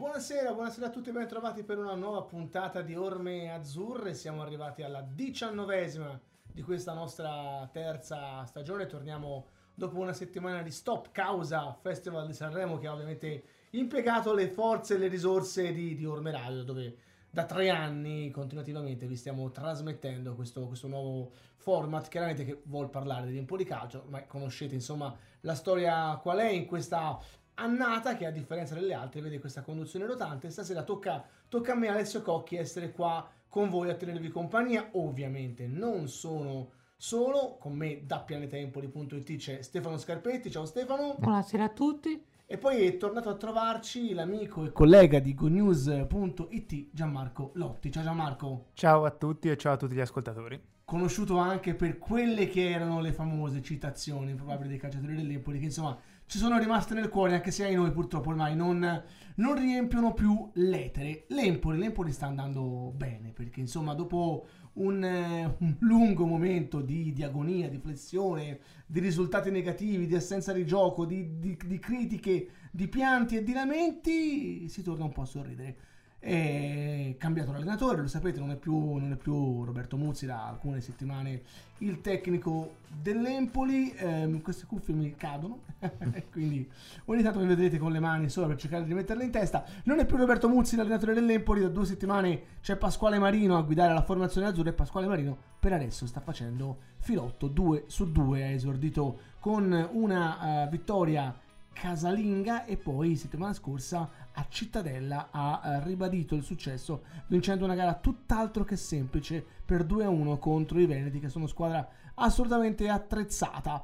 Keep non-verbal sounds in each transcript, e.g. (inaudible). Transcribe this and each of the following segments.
Buonasera, buonasera a tutti, ben trovati per una nuova puntata di Orme Azzurre. Siamo arrivati alla diciannovesima di questa nostra terza stagione. Torniamo dopo una settimana di stop causa Festival di Sanremo che ha ovviamente impiegato le forze e le risorse di, di Orme Radio, dove da tre anni continuativamente vi stiamo trasmettendo questo, questo nuovo format, chiaramente che vuol parlare di un po' di calcio, ma conoscete insomma la storia qual è in questa annata che a differenza delle altre vede questa conduzione rotante. Stasera tocca, tocca a me Alessio Cocchi essere qua con voi a tenervi compagnia. Ovviamente non sono solo, con me da pianetempoli.it c'è Stefano Scarpetti. Ciao Stefano. Buonasera a tutti. E poi è tornato a trovarci l'amico e collega di GoNews.it Gianmarco Lotti. Ciao Gianmarco. Ciao a tutti e ciao a tutti gli ascoltatori. Conosciuto anche per quelle che erano le famose citazioni probabili dei calciatori dell'Empoli, che insomma ci sono rimaste nel cuore, anche se ai noi purtroppo ormai non, non riempiono più l'etere. L'Empoli, l'Empoli sta andando bene, perché insomma dopo un, eh, un, lungo momento di, di, agonia, di flessione, di risultati negativi, di assenza di gioco, di, di, di critiche, di pianti e di lamenti, si torna un po' a sorridere. È cambiato l'allenatore, lo sapete, non è, più, non è più Roberto Muzzi da alcune settimane il tecnico dell'Empoli. Eh, queste cuffie mi cadono, (laughs) (laughs) quindi ogni tanto mi vedrete con le mani solo per cercare di metterle in testa. Non è più Roberto Muzzi l'allenatore dell'Empoli, da due settimane c'è Pasquale Marino a guidare la formazione azzurra e Pasquale Marino per adesso sta facendo filotto 2 su 2, ha esordito con una uh, vittoria casalinga e poi settimana scorsa a Cittadella ha eh, ribadito il successo vincendo una gara tutt'altro che semplice per 2-1 contro i Veneti che sono squadra assolutamente attrezzata.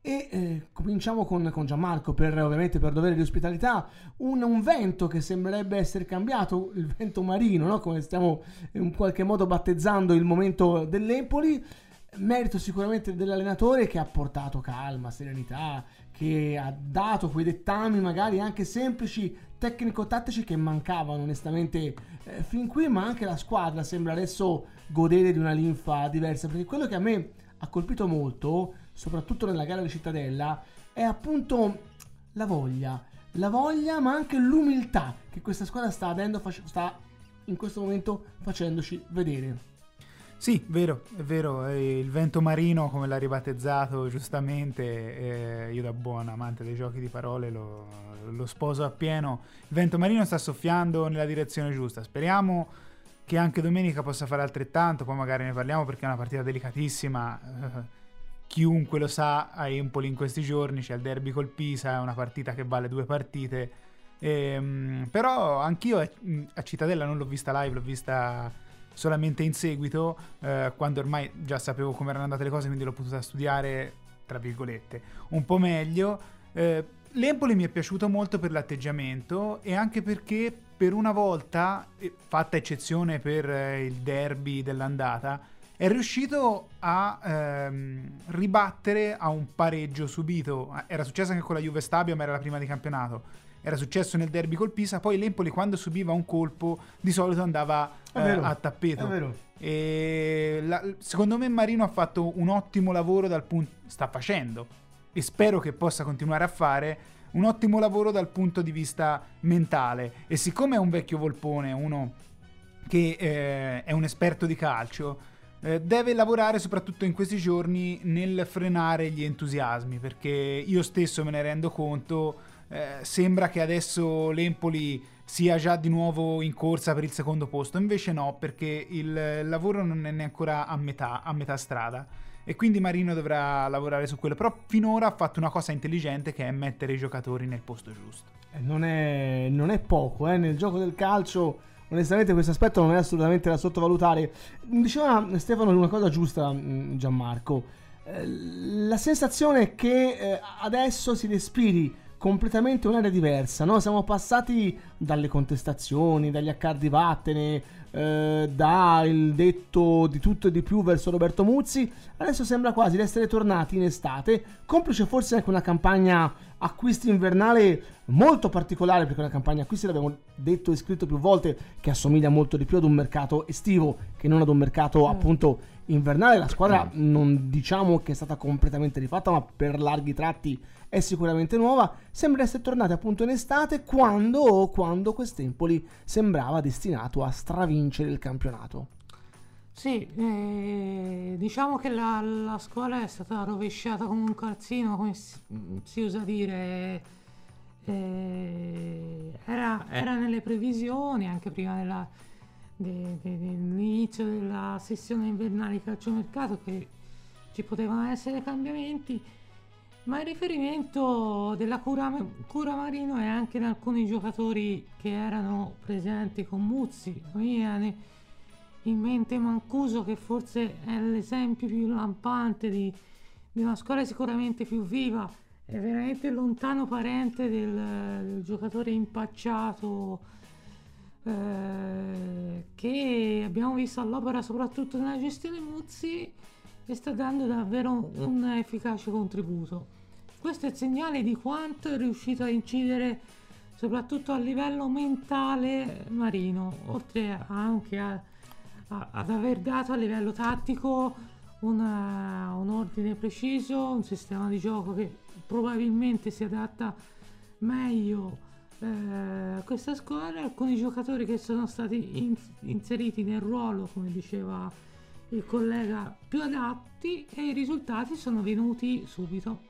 E eh, cominciamo con, con, Gianmarco per ovviamente per dovere di ospitalità. Un, un, vento che sembrerebbe essere cambiato il vento marino no? come stiamo in qualche modo battezzando il momento dell'Empoli. Merito sicuramente dell'allenatore che ha portato calma, serenità, che ha dato quei dettami magari anche semplici, tecnico-tattici che mancavano onestamente eh, fin qui, ma anche la squadra sembra adesso godere di una linfa diversa, perché quello che a me ha colpito molto, soprattutto nella gara di Cittadella, è appunto la voglia, la voglia ma anche l'umiltà che questa squadra sta, avendo, sta in questo momento facendoci vedere. Sì, vero, è vero, il vento marino come l'ha ribattezzato giustamente, eh, io da buon amante dei giochi di parole lo, lo, sposo appieno, il vento marino sta soffiando nella direzione giusta, speriamo che anche domenica possa fare altrettanto, poi magari ne parliamo perché è una partita delicatissima, eh, chiunque lo sa a Empoli in questi giorni, c'è il derby col Pisa, è una partita che vale due partite, eh, però anch'io a Cittadella non l'ho vista live, l'ho vista solamente in seguito, eh, quando ormai già sapevo come erano andate le cose, quindi l'ho potuta studiare, tra virgolette, un po' meglio. Eh, L'Empoli mi è piaciuto molto per l'atteggiamento e anche perché per una volta, fatta eccezione per eh, il derby dell'andata, è riuscito a ehm, ribattere a un pareggio subito. Era successo anche con la Juve Stabio, ma era la prima di campionato era successo nel derby col Pisa, poi l'Empoli quando subiva un colpo di solito andava eh, a tappeto. La, secondo me Marino ha fatto un ottimo lavoro dal punto sta facendo e spero che possa continuare a fare un ottimo lavoro dal punto di vista mentale e siccome è un vecchio volpone, uno che eh, è un esperto di calcio, eh, deve lavorare soprattutto in questi giorni nel frenare gli entusiasmi perché io stesso me ne rendo conto eh, sembra che adesso l'Empoli sia già di nuovo in corsa per il secondo posto, invece no, perché il lavoro non è neanche a metà, a metà strada e quindi Marino dovrà lavorare su quello, però finora ha fatto una cosa intelligente che è mettere i giocatori nel posto giusto. Eh, non, è, non è poco, eh? nel gioco del calcio onestamente questo aspetto non è assolutamente da sottovalutare. Diceva Stefano una cosa giusta mm, Gianmarco, eh, la sensazione è che adesso si respiri completamente un'area diversa, no? Siamo passati dalle contestazioni, dagli accardi vattene, eh, dal detto di tutto e di più verso Roberto Muzzi, adesso sembra quasi di essere tornati in estate, complice forse anche una campagna acquisti invernale molto particolare perché una campagna acquisti l'abbiamo detto e scritto più volte che assomiglia molto di più ad un mercato estivo che non ad un mercato appunto invernale. La squadra non diciamo che è stata completamente rifatta ma per larghi tratti è sicuramente nuova sembra essere tornata appunto in estate quando, quando quest'Empoli sembrava destinato a stravincere il campionato Sì, eh, diciamo che la, la scuola è stata rovesciata come un calzino, come si, si usa dire. Eh, era, era nelle previsioni anche prima della- de- de- dell'inizio della sessione invernale di calciomercato che ci potevano essere cambiamenti, ma il riferimento della cura, cura Marino è anche in alcuni giocatori che erano presenti con Muzzi. Mi viene in mente Mancuso che forse è l'esempio più lampante di, di una scuola sicuramente più viva, è veramente lontano parente del, del giocatore impacciato eh, che abbiamo visto all'opera soprattutto nella gestione Muzzi e sta dando davvero un efficace contributo. Questo è il segnale di quanto è riuscito a incidere soprattutto a livello mentale Marino, oltre anche a- a- ad aver dato a livello tattico una- un ordine preciso, un sistema di gioco che probabilmente si adatta meglio eh, a questa squadra. Alcuni giocatori che sono stati in- inseriti nel ruolo, come diceva il collega, più adatti e i risultati sono venuti subito.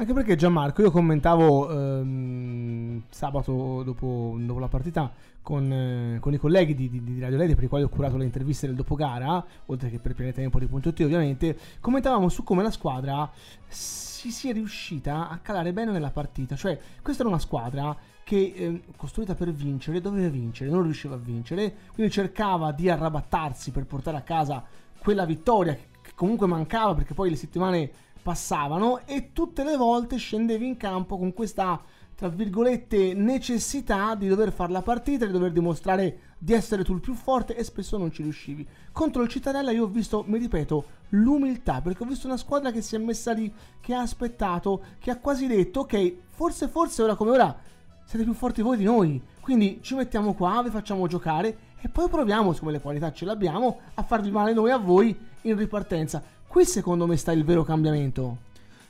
Anche perché Gianmarco, io commentavo ehm, sabato dopo, dopo la partita con, eh, con i colleghi di, di, di Radio Lady per i quali ho curato le interviste del dopogara, oltre che per pianetempoli.it ovviamente, commentavamo su come la squadra si sia riuscita a calare bene nella partita. Cioè, questa era una squadra che ehm, costruita per vincere, doveva vincere, non riusciva a vincere, quindi cercava di arrabattarsi per portare a casa quella vittoria che comunque mancava perché poi le settimane passavano e tutte le volte scendevi in campo con questa tra virgolette necessità di dover fare la partita, di dover dimostrare di essere tu il più forte e spesso non ci riuscivi. Contro il Cittadella io ho visto, mi ripeto, l'umiltà, perché ho visto una squadra che si è messa lì, che ha aspettato, che ha quasi detto ok, forse forse ora come ora siete più forti voi di noi, quindi ci mettiamo qua, vi facciamo giocare e poi proviamo, siccome le qualità ce le abbiamo, a farvi male noi a voi in ripartenza. Qui secondo me sta il vero cambiamento.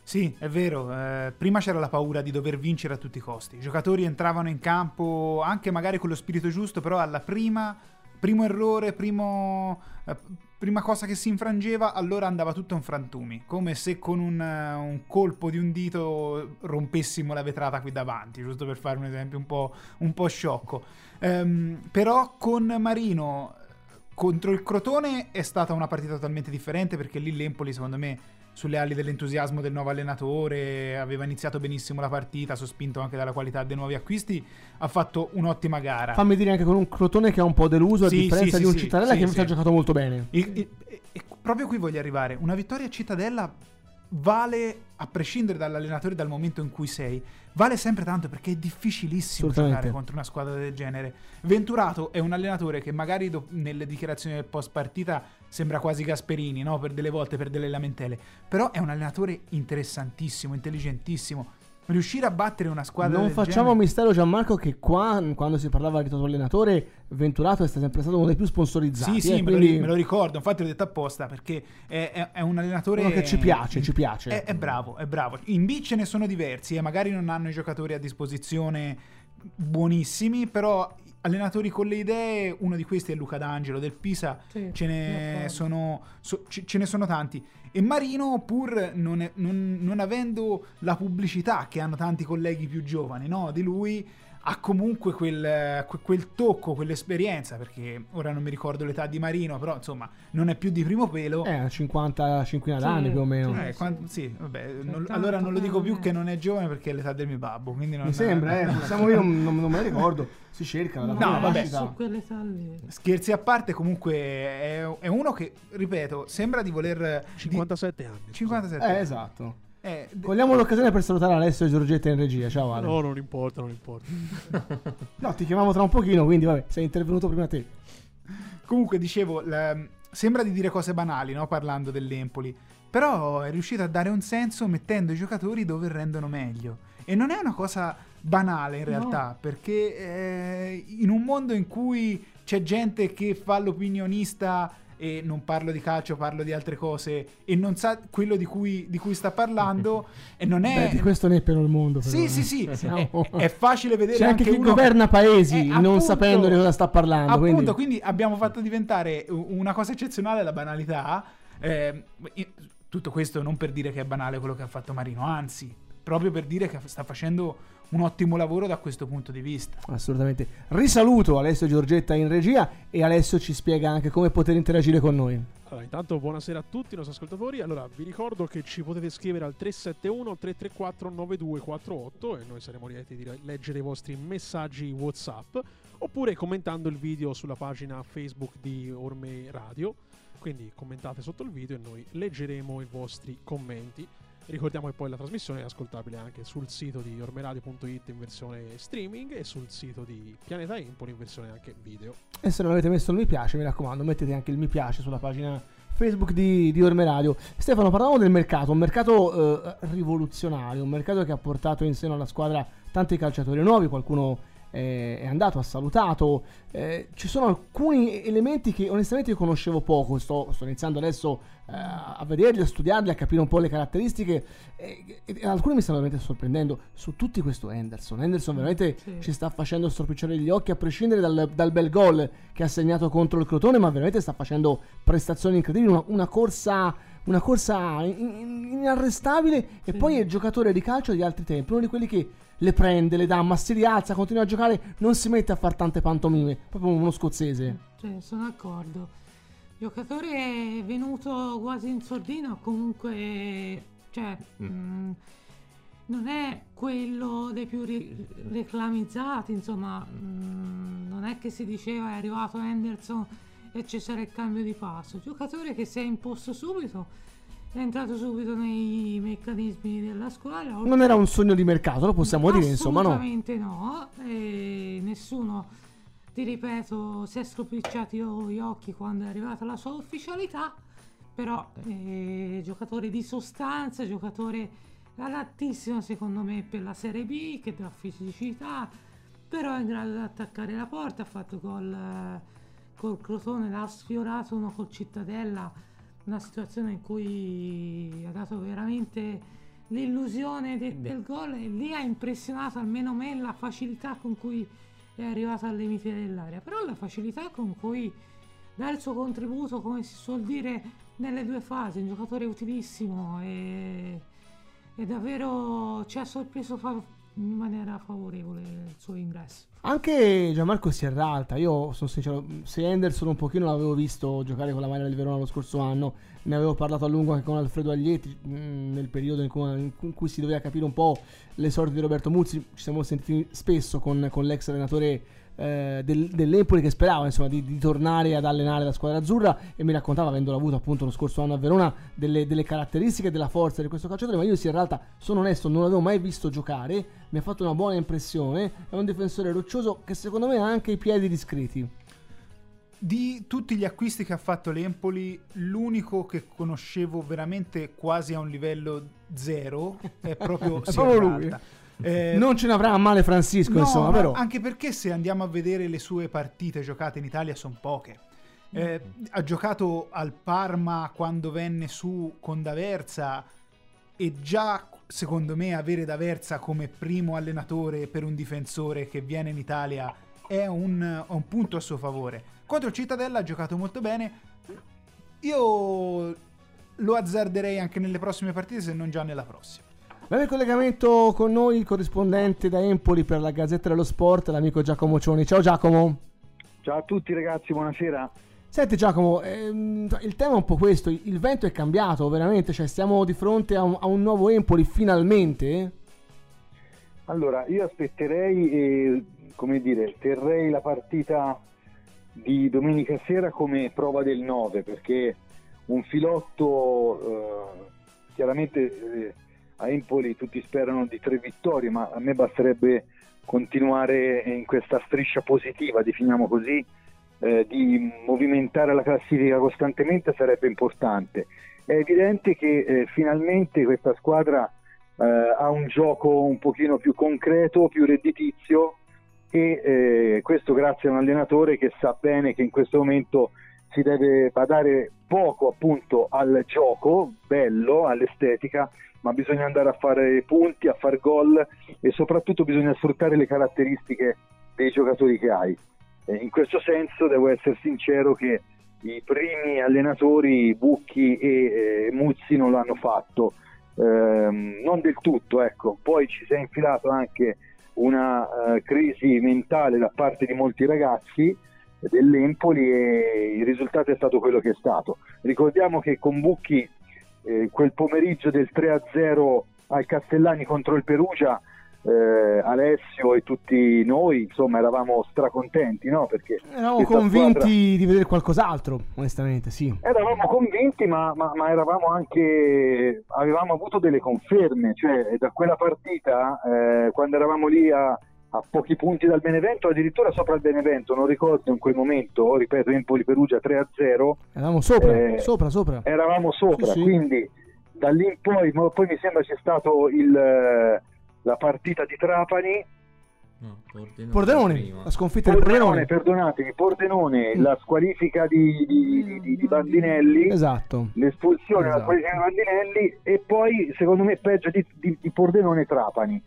Sì, è vero. eh, prima c'era la paura di dover vincere a tutti i costi. I giocatori entravano in campo anche magari con lo spirito giusto, però alla prima, primo errore, primo, eh, prima cosa che si infrangeva, allora andava tutto in frantumi. Come se con un, eh, un colpo di un dito rompessimo la vetrata qui davanti, giusto per fare un esempio un po', un po' sciocco. Ehm, però con Marino contro il Crotone è stata una partita totalmente differente perché lì l'Empoli secondo me sulle ali dell'entusiasmo del nuovo allenatore aveva iniziato benissimo la partita sospinto anche dalla qualità dei nuovi acquisti ha fatto un'ottima gara. Fammi dire anche con un Crotone che è un po' deluso a Sì, differenza sì, di un sì, Cittadella che invece ha giocato molto bene. Il- e- e proprio qui voglio arrivare. Una vittoria a Cittadella vale a prescindere dall'allenatore dal momento in cui sei vale sempre tanto perché è difficilissimo giocare contro una squadra del genere. Venturato è un allenatore che magari do- nelle dichiarazioni del post partita sembra quasi Gasperini no? per delle volte per delle lamentele. Però è un allenatore interessantissimo intelligentissimo riuscire a battere una squadra Non facciamo genere- mistero Gianmarco che qua quando si parlava di allenatore Venturato è sempre stato uno dei più sponsorizzati. sì, sì, eh, me, lo, quindi ri- me lo ricordo. Infatti, l'ho detto apposta perché è, è- è un allenatore uno che ci piace, ci piace. È, è bravo, è bravo. In B ce ne sono diversi e magari non hanno i giocatori a disposizione buonissimi, però allenatori con le idee, uno di questi è Luca D'Angelo del Pisa, Sì, ce, ne sono, so- ce, ce ne sono tanti. E Marino, pur non, è- non- non avendo la pubblicità che hanno tanti colleghi più giovani no, di lui, ha comunque quel, que- quel tocco, quell'esperienza, perché ora non mi ricordo l'età di Marino, però insomma non è più di primo pelo. Eh, 55 Sì, anni più o meno. sì. Eh, quan- sì, vabbè, non- 70 allora non lo dico più anni. che non è giovane perché è l'età del mio babbo, quindi non Mi sembra, eh, (laughs) siamo io, non, non- me la ricordo. Si cerca la No, vabbè. Scherzi a parte, comunque è, è uno che, ripeto, sembra di voler... di- 57 anni. 57. Eh, esatto. Eh, Cogliamo l'occasione per salutare Alessio e Giorgetta in regia. Ciao Ale. No, non importa, non importa. (laughs) No, ti chiamavo tra un pochino, quindi vabbè, sei intervenuto prima te. Comunque, dicevo, la- sembra di dire cose banali, no? Parlando dell'Empoli. Però è riuscito a dare un senso mettendo i giocatori dove rendono meglio. E non è una cosa banale in No. realtà, perché eh, in un mondo in cui c'è gente che fa l'opinionista e non parlo di calcio, parlo di altre cose e non sa quello di cui, di cui sta parlando e non è... Beh, di questo ne è pieno il mondo. però, Sì, eh. sì, sì, (laughs) Siamo- è, è facile vedere C'è anche chi uno- governa paesi Eh, non appunto. sapendo di cosa sta parlando. Appunto, quindi- quindi... abbiamo fatto diventare una cosa eccezionale la banalità. Eh, tutto questo non per dire che è banale quello che ha fatto Marino, anzi, proprio per dire che sta facendo un ottimo lavoro da questo punto di vista. Assolutamente. Risaluto Alessio Giorgetta in regia e Alessio ci spiega anche come poter interagire con noi. Allora, intanto buonasera a tutti i nostri ascoltatori. Allora, vi ricordo che ci potete scrivere al 371 334 9248 e noi saremo lieti di leggere i vostri messaggi WhatsApp oppure commentando il video sulla pagina Facebook di Orme Radio. Quindi commentate sotto il video e noi leggeremo i vostri commenti. Ricordiamo che poi la trasmissione è ascoltabile anche sul sito di ormeradio.it in versione streaming e sul sito di Pianeta Empoli in versione anche video. E se non avete messo il mi piace, mi raccomando, mettete anche il mi piace sulla pagina Facebook di, di Orme Radio. Stefano, parlavamo del mercato, un mercato eh, rivoluzionario, un mercato che ha portato in seno alla squadra tanti calciatori nuovi, qualcuno è andato, ha salutato. Eh, ci sono alcuni elementi che onestamente io conoscevo poco, sto, sto iniziando adesso eh, a vederli, a studiarli, a capire un po' le caratteristiche e, e alcuni mi stanno veramente sorprendendo. Su tutti questo Henderson, Henderson veramente Sì. ci sta facendo stropicciare gli occhi a prescindere dal, dal bel gol che ha segnato contro il Crotone, ma veramente sta facendo prestazioni incredibili, una, una corsa una corsa in- in- inarrestabile e Sì. poi è giocatore di calcio di altri tempi, uno di quelli che le prende, le dà, ma si rialza, continua a giocare, non si mette a fare tante pantomime, proprio uno scozzese. Cioè, sono d'accordo. Giocatore venuto quasi in sordina, comunque, cioè, mh, non è quello dei più ri- reclamizzati, insomma, mh, non è che si diceva è arrivato Henderson e ci sarà il cambio di passo. Giocatore che si è imposto subito, è entrato subito nei meccanismi della squadra. Non era un sogno di mercato, lo possiamo dire, insomma, no? Assolutamente no. E nessuno, ti ripeto, si è stropicciati gli occhi quando è arrivata la sua ufficialità. Però eh, giocatore di sostanza, giocatore adattissimo secondo me per la Serie B, che dà fisicità, però è in grado di attaccare la porta, ha fatto gol eh, col Crotone, l'ha sfiorato uno col Cittadella, una situazione in cui ha dato veramente l'illusione de- del gol e lì ha impressionato almeno me la facilità con cui è arrivato al limite dell'area, però la facilità con cui dà il suo contributo, come si suol dire, nelle due fasi, un giocatore utilissimo e, e davvero ci ha sorpreso fa- in maniera favorevole il suo ingresso. Anche Gianmarco Sierralta, io sono sincero, se Henderson un pochino l'avevo visto giocare con la maglia del Verona lo scorso anno, ne avevo parlato a lungo anche con Alfredo Aglietti mh, nel periodo in cui, in cui si doveva capire un po' le sorti di Roberto Muzzi, ci siamo sentiti spesso con, con l'ex allenatore eh, del, dell'Empoli che sperava insomma di, di tornare ad allenare la squadra azzurra e mi raccontava avendolo avuto appunto lo scorso anno a Verona delle, delle caratteristiche e della forza di questo calciatore ma io sì in realtà sono onesto non l'avevo mai visto giocare mi ha fatto una buona impressione è un difensore roccioso che secondo me ha anche i piedi discreti Di tutti gli acquisti che ha fatto l'Empoli, l'unico che conoscevo veramente quasi a un livello zero è proprio (laughs) È proprio lui. Eh, non ce ne avrà a male Francisco No, insomma ma però Anche perché se andiamo a vedere le sue partite giocate in Italia sono poche. Eh, ha giocato al Parma quando venne su con D'Aversa e già secondo me avere D'Aversa come primo allenatore per un difensore che viene in Italia è un, un punto a suo favore. Contro Cittadella ha giocato molto bene. Io lo azzarderei anche nelle prossime partite se non già nella prossima. Abbiamo in collegamento con noi il corrispondente da Empoli per la Gazzetta dello Sport l'amico Giacomo Cioni ciao Giacomo Ciao a tutti ragazzi, buonasera. Senti Giacomo, ehm, il tema è un po' questo, il vento è cambiato veramente, cioè stiamo di fronte a un, a un nuovo Empoli finalmente? Allora, io aspetterei e, come dire, terrei la partita di domenica sera come prova del 9, perché un filotto, eh, chiaramente eh, a Empoli tutti sperano di tre vittorie, ma a me basterebbe continuare in questa striscia positiva, definiamo così, eh, di movimentare la classifica costantemente sarebbe importante. È evidente che eh, finalmente questa squadra eh, ha un gioco un pochino più concreto, più redditizio e eh, questo grazie a un allenatore che sa bene che in questo momento si deve badare poco appunto al gioco bello, all'estetica, ma bisogna andare a fare punti, a fare gol e soprattutto bisogna sfruttare le caratteristiche dei giocatori che hai. Eh, in questo senso devo essere sincero che i primi allenatori Bucchi e eh, Muzzi non l'hanno fatto ehm, non del tutto, ecco. Poi ci si è infilato anche una uh, crisi mentale da parte di molti ragazzi dell'Empoli e il risultato è stato quello che è stato. Ricordiamo che con Bucchi eh, quel pomeriggio del 3-0 al Castellani contro il Perugia eh, Alessio e tutti noi insomma eravamo stracontenti no? perché eravamo convinti squadra... di vedere qualcos'altro onestamente sì eravamo convinti ma, ma, ma, eravamo anche avevamo avuto delle conferme cioè da quella partita eh, quando eravamo lì a, a, pochi punti dal Benevento addirittura sopra il Benevento non ricordo in quel momento ripeto Empoli Perugia 3-0 eravamo sopra eh, sopra sopra eravamo sopra sì, sì. quindi da lì in poi, poi mi sembra c'è stato il la partita di Trapani. No, Pordenone, Pordenone la sconfitta di Pordenone. Perdonatemi, Pordenone, mm. la squalifica di, di, di, di, Bandinelli, esatto. l'espulsione, esatto. la squalifica di Bandinelli e poi secondo me peggio di, Pordenone Trapani.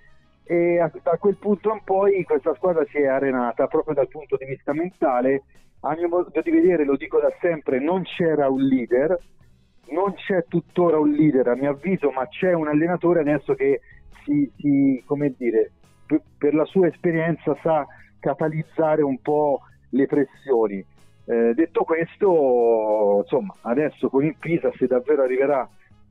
E a, da quel punto in poi questa squadra si è arenata proprio dal punto di vista mentale. A mio modo di vedere, lo dico da sempre, non c'era un leader, non c'è tuttora un leader a mio avviso, ma c'è un allenatore adesso che si, si come dire, per, la sua esperienza sa catalizzare un po' le pressioni. Eh, detto questo, insomma, adesso con il Pisa, se davvero arriverà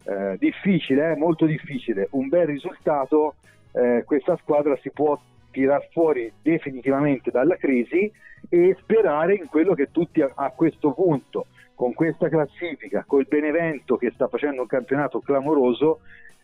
eh, difficile, eh, molto difficile, un bel risultato, eh, questa squadra si può tirar fuori definitivamente dalla crisi e sperare in quello che tutti a, a questo punto, con questa classifica, col Benevento che sta facendo un campionato clamoroso,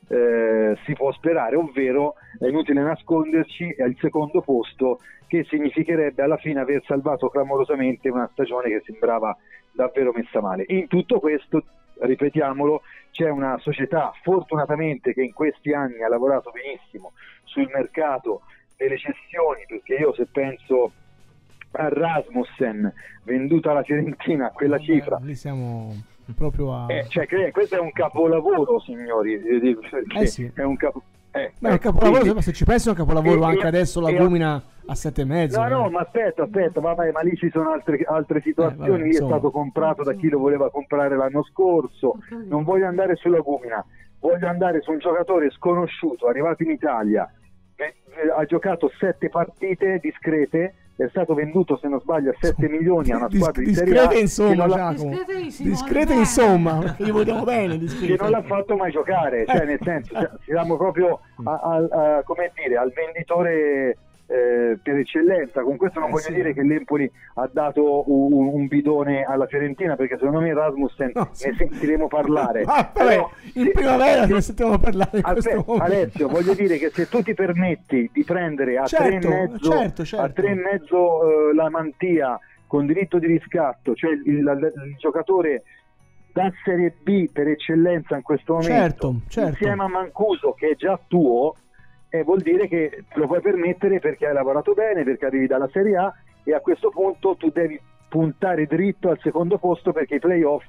eh, si può sperare, ovvero è inutile nasconderci, al secondo posto che significherebbe alla fine aver salvato clamorosamente una stagione che sembrava davvero messa male. In tutto questo, ripetiamolo, c'è una società fortunatamente che in questi anni ha lavorato benissimo sul mercato delle cessioni, perché io se penso a Rasmussen venduta alla Fiorentina a quella Vabbè, cifra... Lì siamo proprio a... Eh, cioè, questo è un capolavoro, signori. Eh sì. È un capo... Eh, Beh, capolavoro, quindi... se ci pensi è un capolavoro e, anche e, adesso la Gumina a sette e mezzo. No, eh. no, ma aspetta, aspetta, vabbè, ma lì ci sono altre, altre situazioni. Eh, vabbè, lì è stato comprato da chi lo voleva comprare l'anno scorso. Non voglio andare sulla Gumina, voglio andare su un giocatore sconosciuto, arrivato in Italia, ha giocato sette partite discrete è stato venduto se non sbaglio a 7 milioni a una squadra Dis- di Serie A insomma, la... discrete insomma gli vogliamo bene discrete. che non l'ha fatto mai giocare cioè nel senso siamo proprio a, a, a, come dire, al venditore eh, per eccellenza. Con questo non eh, voglio sì. dire che l'Empoli ha dato un, un, bidone alla Fiorentina, perché secondo me Rasmussen no, sì. ne sentiremo parlare. (laughs) Ah, Però, in se, primavera ne sentiamo parlare. Aspetta, Alessio, voglio dire che se tu ti permetti di prendere a certo, 3,5 certo, certo. uh, la mantia con diritto di riscatto, cioè il, il, il giocatore da Serie B per eccellenza in questo momento, certo, certo. insieme a Mancuso che è già tuo, eh, vuol dire che te lo puoi permettere perché hai lavorato bene, perché arrivi dalla Serie A e a questo punto tu devi puntare dritto al secondo posto perché i playoff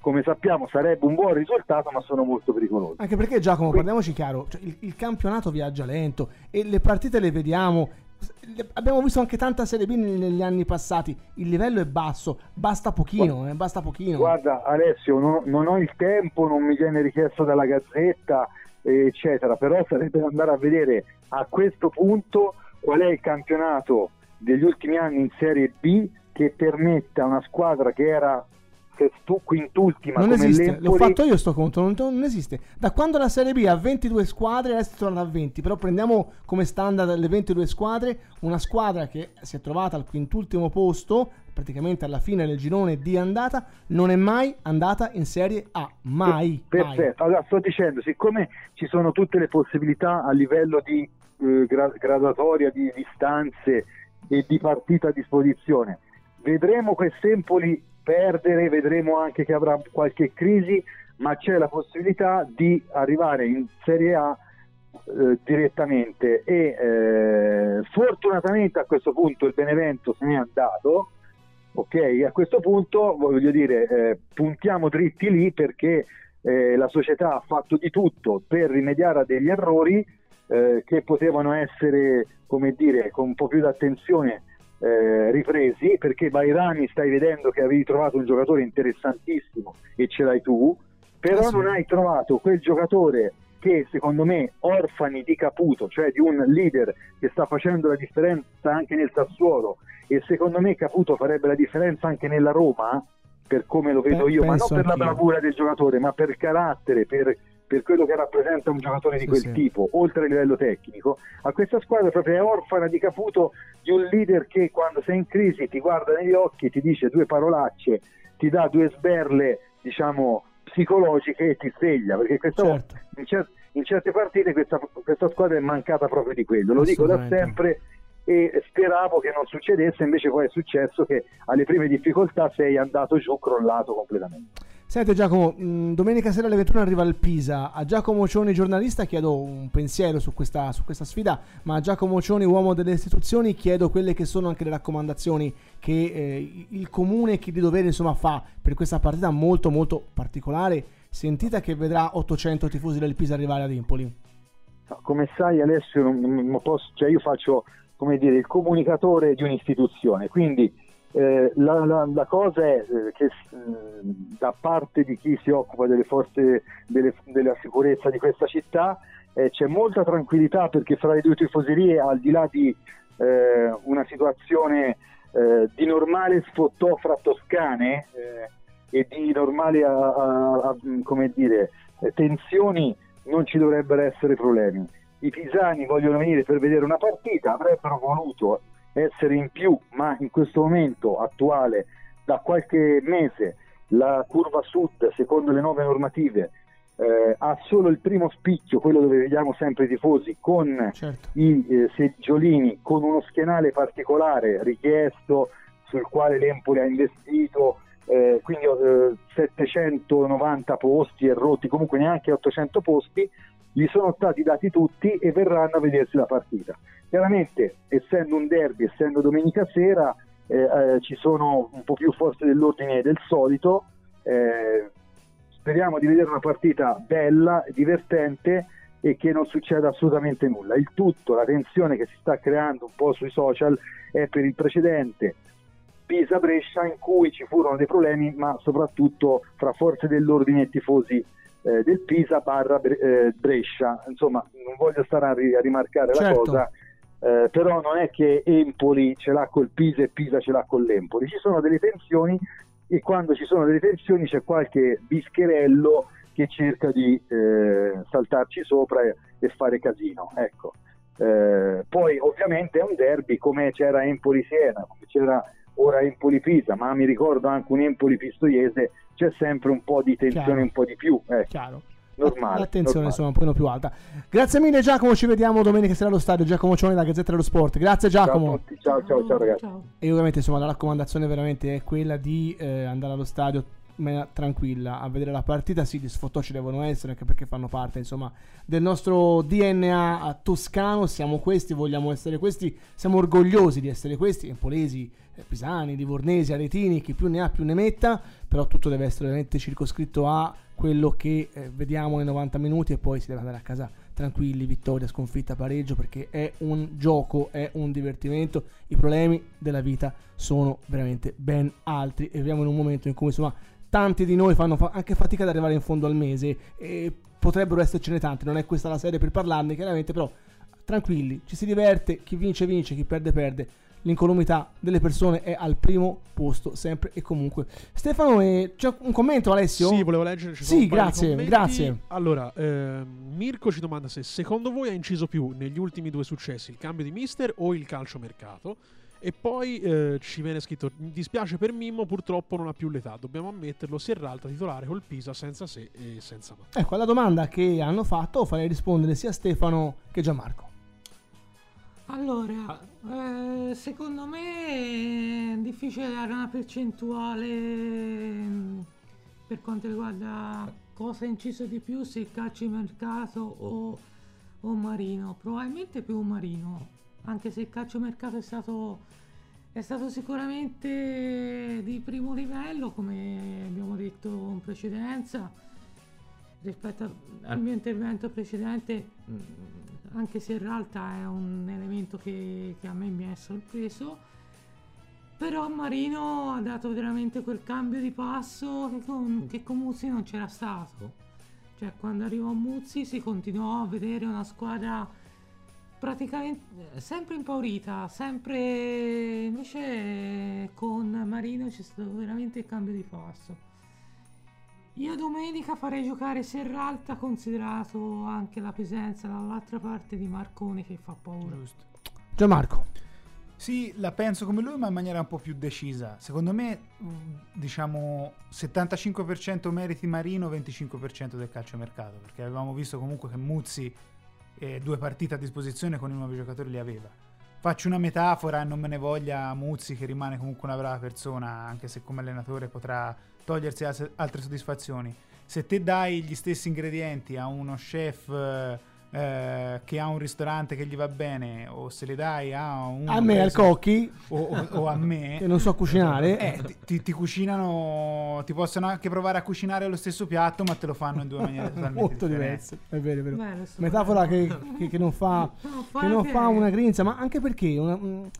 come sappiamo sarebbe un buon risultato ma sono molto pericolosi. Anche perché Giacomo Quindi, parliamoci chiaro cioè, il, il, campionato viaggia lento e le partite le vediamo. Abbiamo visto anche tanta Serie B negli anni passati. Il livello è basso basta pochino, eh, basta pochino. guarda Alessio non, non ho il tempo non mi viene richiesto dalla Gazzetta eccetera, però sarebbe da andare a vedere a questo punto qual è il campionato degli ultimi anni in Serie B che permette a una squadra che era quintultima non esiste, l'Empoli... l'ho fatto io sto conto, non, non, esiste. Da quando la Serie B ha 22 squadre, adesso è tornata a 20, però prendiamo come standard le 22 squadre, una squadra che si è trovata al quintultimo posto, praticamente alla fine del girone di andata, non è mai andata in Serie A, mai. Perfetto, mai. allora sto dicendo, siccome ci sono tutte le possibilità a livello di eh, gra- gradatoria, di distanze e di partita a disposizione, vedremo quest'Empoli perdere, vedremo anche che avrà qualche crisi, ma c'è la possibilità di arrivare in Serie A eh, direttamente. E eh, fortunatamente a questo punto il Benevento se n'è andato ok? A questo punto voglio dire eh, puntiamo dritti lì perché eh, la società ha fatto di tutto per rimediare a degli errori eh, che potevano essere come dire con un po' più di attenzione eh, ripresi perché Bairami stai vedendo che avevi trovato un giocatore interessantissimo e ce l'hai tu però non hai trovato quel giocatore che secondo me orfani di Caputo, cioè di un leader che sta facendo la differenza anche nel Sassuolo e secondo me Caputo farebbe la differenza anche nella Roma, per come lo vedo Pe- io, ma non per la bravura del giocatore, ma per carattere, per, per quello che rappresenta un giocatore di quel sì. tipo, oltre al livello tecnico. A questa squadra proprio è orfana di Caputo di un leader che quando sei in crisi ti guarda negli occhi, ti dice due parolacce, ti dà due sberle, diciamo, psicologiche e ti sveglia, perché questa Certo. volta in, cer- in certe partite questa, questa squadra è mancata proprio di quello, lo dico da sempre e speravo che non succedesse, invece poi è successo che alle prime difficoltà sei andato giù, crollato completamente. Senti Giacomo, mh, domenica sera alle 21 arriva il Pisa. A Giacomo Cioni, giornalista, chiedo un pensiero su questa, su questa sfida, ma a Giacomo Cioni, uomo delle istituzioni, chiedo quelle che sono anche le raccomandazioni che eh, il comune, chi di dovere insomma fa per questa partita molto molto particolare, sentita che vedrà 800 tifosi del Pisa arrivare ad Empoli. No, Come sai Alessio, non- posso- cioè io faccio dire, il comunicatore di un'istituzione, quindi eh, la, la- la cosa è eh, che mh, da parte di chi si occupa delle forze delle- della sicurezza di questa città eh, c'è molta tranquillità perché fra le due tifoserie, al di là di eh, una situazione eh, di normale sfottò fra toscane eh, e di normale a- a- a- come dire, eh, tensioni, non ci dovrebbero essere problemi. I pisani vogliono venire per vedere una partita, avrebbero voluto essere in più, ma in questo momento attuale, da qualche mese, la curva sud, secondo le nuove normative, eh, ha solo il primo spicchio, quello dove vediamo sempre i tifosi, con Certo. i eh, seggiolini con uno schienale particolare richiesto sul quale l'Empoli ha investito eh, quindi eh, 790 posti e rotti comunque neanche 800 posti gli sono stati dati tutti e verranno a vedersi la partita. Chiaramente essendo un derby essendo domenica sera eh, eh, ci sono un po' più forze dell'ordine del solito. Eh, speriamo di vedere una partita bella, divertente e che non succeda assolutamente nulla. Il tutto, la tensione che si sta creando un po' sui social è per il precedente. Pisa-Brescia in cui ci furono dei problemi, ma soprattutto fra forze dell'ordine e tifosi eh, del Pisa barra eh, Brescia. Insomma, non voglio stare a, ri- a rimarcare la Certo. cosa, eh, però non è che Empoli ce l'ha col Pisa e Pisa ce l'ha con l'Empoli. Ci sono delle tensioni e quando ci sono delle tensioni c'è qualche bischerello che cerca di eh, saltarci sopra e, e fare casino. Ecco. Eh, poi ovviamente è un derby come c'era Empoli-Siena, come c'era ora Empoli-Pisa, ma mi ricordo anche un Empoli-Pistoiese, c'è sempre un po' di tensione, Chiaro. un po' di più. Ecco, Chiaro. normale. L'attenzione normale. insomma un pochino più alta. Grazie mille Giacomo, ci vediamo domenica sera allo stadio. Giacomo Cioni, la Gazzetta dello Sport. Grazie Ciao a Giacomo. tutti, ciao ciao ciao ragazzi. Ciao. E ovviamente insomma la raccomandazione veramente è quella di eh, andare allo stadio maniera tranquilla a vedere la partita. Sì, gli sfottò ci devono essere anche perché fanno parte insomma del nostro DNA toscano. Siamo questi, vogliamo essere questi, siamo orgogliosi di essere questi, empolesi, eh, pisani, livornesi, aretini, chi più ne ha più ne metta, però tutto deve essere veramente circoscritto a quello che eh, vediamo nei 90 minuti e poi si deve andare a casa tranquilli, vittoria, sconfitta, pareggio, perché è un gioco, è un divertimento. I problemi della vita sono veramente ben altri e viviamo in un momento in cui insomma tanti di noi fanno fa- anche fatica ad arrivare in fondo al mese e potrebbero essercene tanti, non è questa la serie per parlarne chiaramente, però tranquilli, ci si diverte, chi vince vince, chi perde perde. L'incolumità delle persone è al primo posto, sempre e comunque. Stefano, eh, c'è un commento Alessio? Sì, volevo leggere. ci Sì, grazie, grazie. Allora, ehm, Mirko ci domanda se secondo voi ha inciso più negli ultimi due successi il cambio di mister o il calciomercato. E poi eh, ci viene scritto: Mi dispiace per Mimmo, purtroppo non ha più l'età. Dobbiamo ammetterlo. Si erralta titolare col Pisa senza se e senza ma. Ecco, alla domanda che hanno fatto farei rispondere sia Stefano che Gianmarco. Allora, eh, secondo me è difficile dare una percentuale mm, per quanto riguarda cosa ha inciso di più, se il calciomercato o, o Marino? Probabilmente più Marino, anche se il calciomercato è stato, è stato sicuramente di primo livello, come abbiamo detto in precedenza, rispetto a- al mio intervento precedente, mh, anche se in realtà è un elemento che, che a me mi è sorpreso. Però Marino ha dato veramente quel cambio di passo che con, che con Muzzi non c'era stato. Cioè, quando arrivò Muzzi si continuò a vedere una squadra praticamente eh, sempre impaurita, sempre invece con Marino c'è stato veramente il cambio di passo. Io domenica farei giocare Serralta, considerato anche la presenza dall'altra parte di Marconi che fa paura. Giusto. Gianmarco. Sì, la penso come lui, ma in maniera un po' più decisa. Secondo me, mh, diciamo, 75% meriti Marino, 25% del calciomercato, perché avevamo visto comunque che Muzzi eh, due partite a disposizione con i nuovi giocatori li aveva. Faccio una metafora e non me ne voglia Muzzi che rimane comunque una brava persona, anche se come allenatore potrà togliersi altre soddisfazioni. Se te dai gli stessi ingredienti a uno chef eh, eh, che ha un ristorante che gli va bene, o se li dai a un A me, al Cocchi, o, o- o a me, (laughs) che non so cucinare. eh, ti, ti- ti cucinano, ti possono anche provare a cucinare lo stesso piatto, ma te lo fanno in due maniere (laughs) totalmente molto diverse. È vero, è vero. Sto Metafora che, che- che non fa, (laughs) No, fa che non fa una grinza, ma anche perché una- mh,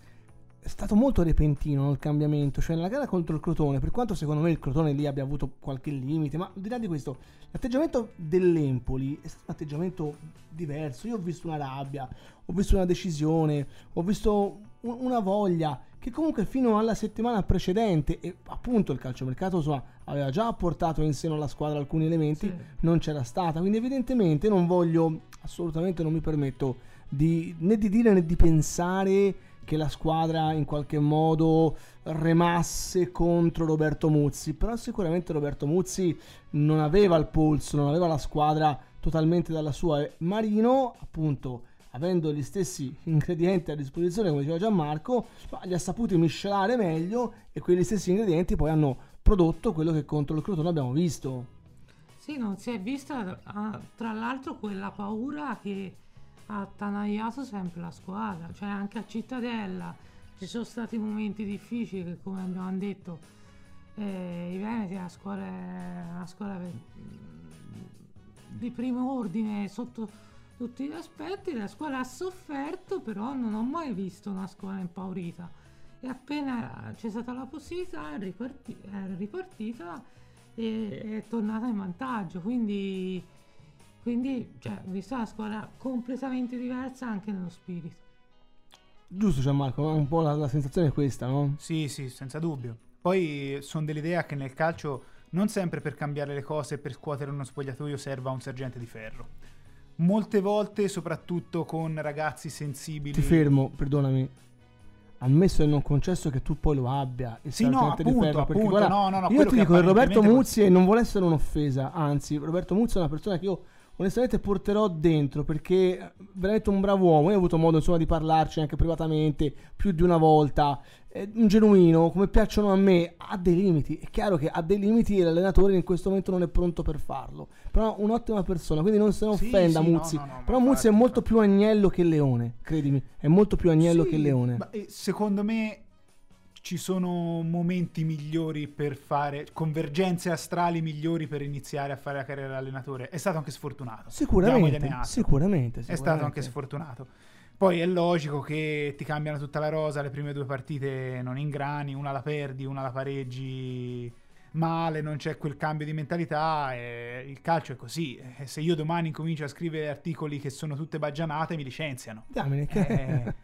è stato molto repentino no, il cambiamento. Cioè, nella gara contro il Crotone, per quanto secondo me il Crotone lì abbia avuto qualche limite, ma al di là di questo, l'atteggiamento dell'Empoli è stato un atteggiamento diverso. Io ho visto una rabbia, ho visto una decisione, ho visto un- una voglia che comunque fino alla settimana precedente, e appunto il calciomercato insomma, aveva già portato in seno alla squadra alcuni elementi, Sì. non c'era stata. Quindi evidentemente non voglio, assolutamente non mi permetto di, né di dire né di pensare che la squadra in qualche modo remasse contro Roberto Muzzi, però sicuramente Roberto Muzzi non aveva il polso, non aveva la squadra totalmente dalla sua. Marino, appunto, avendo gli stessi (laughs) ingredienti a disposizione, come diceva Gianmarco, ma li ha saputi miscelare meglio e quegli stessi ingredienti poi hanno prodotto quello che contro il Crotone abbiamo visto. Sì, non si è vista ah, tra l'altro quella paura che ha attanagliato sempre la squadra, cioè anche a Cittadella ci sono stati momenti difficili che come abbiamo detto eh, i Veneti è una squadra, una squadra per- di primo ordine sotto tutti gli aspetti, la squadra ha sofferto però non ho mai visto una squadra impaurita e appena c'è stata la possibilità è, riparti- è ripartita e è tornata in vantaggio. Quindi, quindi cioè, ho visto una squadra completamente diversa anche nello spirito. Giusto Gianmarco, un po' la, la sensazione è questa, no? Sì, sì, senza dubbio. Poi sono dell'idea che nel calcio non sempre per cambiare le cose e per scuotere uno spogliatoio serva un sergente di ferro. Molte volte, soprattutto con ragazzi sensibili. Ti fermo, perdonami. Ammesso e non concesso che tu poi lo abbia. Il Sì, no, sergente di appunto, ferro, perché appunto, guarda, no, no, no, io ti dico che Roberto Muzzi, e non vuole essere un'offesa, anzi, Roberto Muzzi è una persona che io onestamente porterò dentro perché è veramente un bravo uomo. Io ho avuto modo insomma di parlarci anche privatamente più di una volta. È un genuino, come piacciono a me, ha dei limiti. È chiaro che ha dei limiti e l'allenatore in questo momento non è pronto per farlo. Però un'ottima persona, quindi non se ne Sì, offenda sì, no, Muzzi. no, no, ma Però Muzzi è molto più agnello che leone, credimi. È molto più agnello Sì, che leone. ma, eh, secondo me ci sono momenti migliori per fare convergenze astrali migliori per iniziare a fare la carriera da allenatore. È stato anche sfortunato. Sicuramente, atto. sicuramente, È stato sicuramente. anche sfortunato. Poi è logico che ti cambiano tutta la rosa, le prime due partite non ingrani, una la perdi, una la pareggi male, non c'è quel cambio di mentalità il calcio è così. E se io domani incomincio a scrivere articoli che sono tutte baggianate mi licenziano. Che... Eh,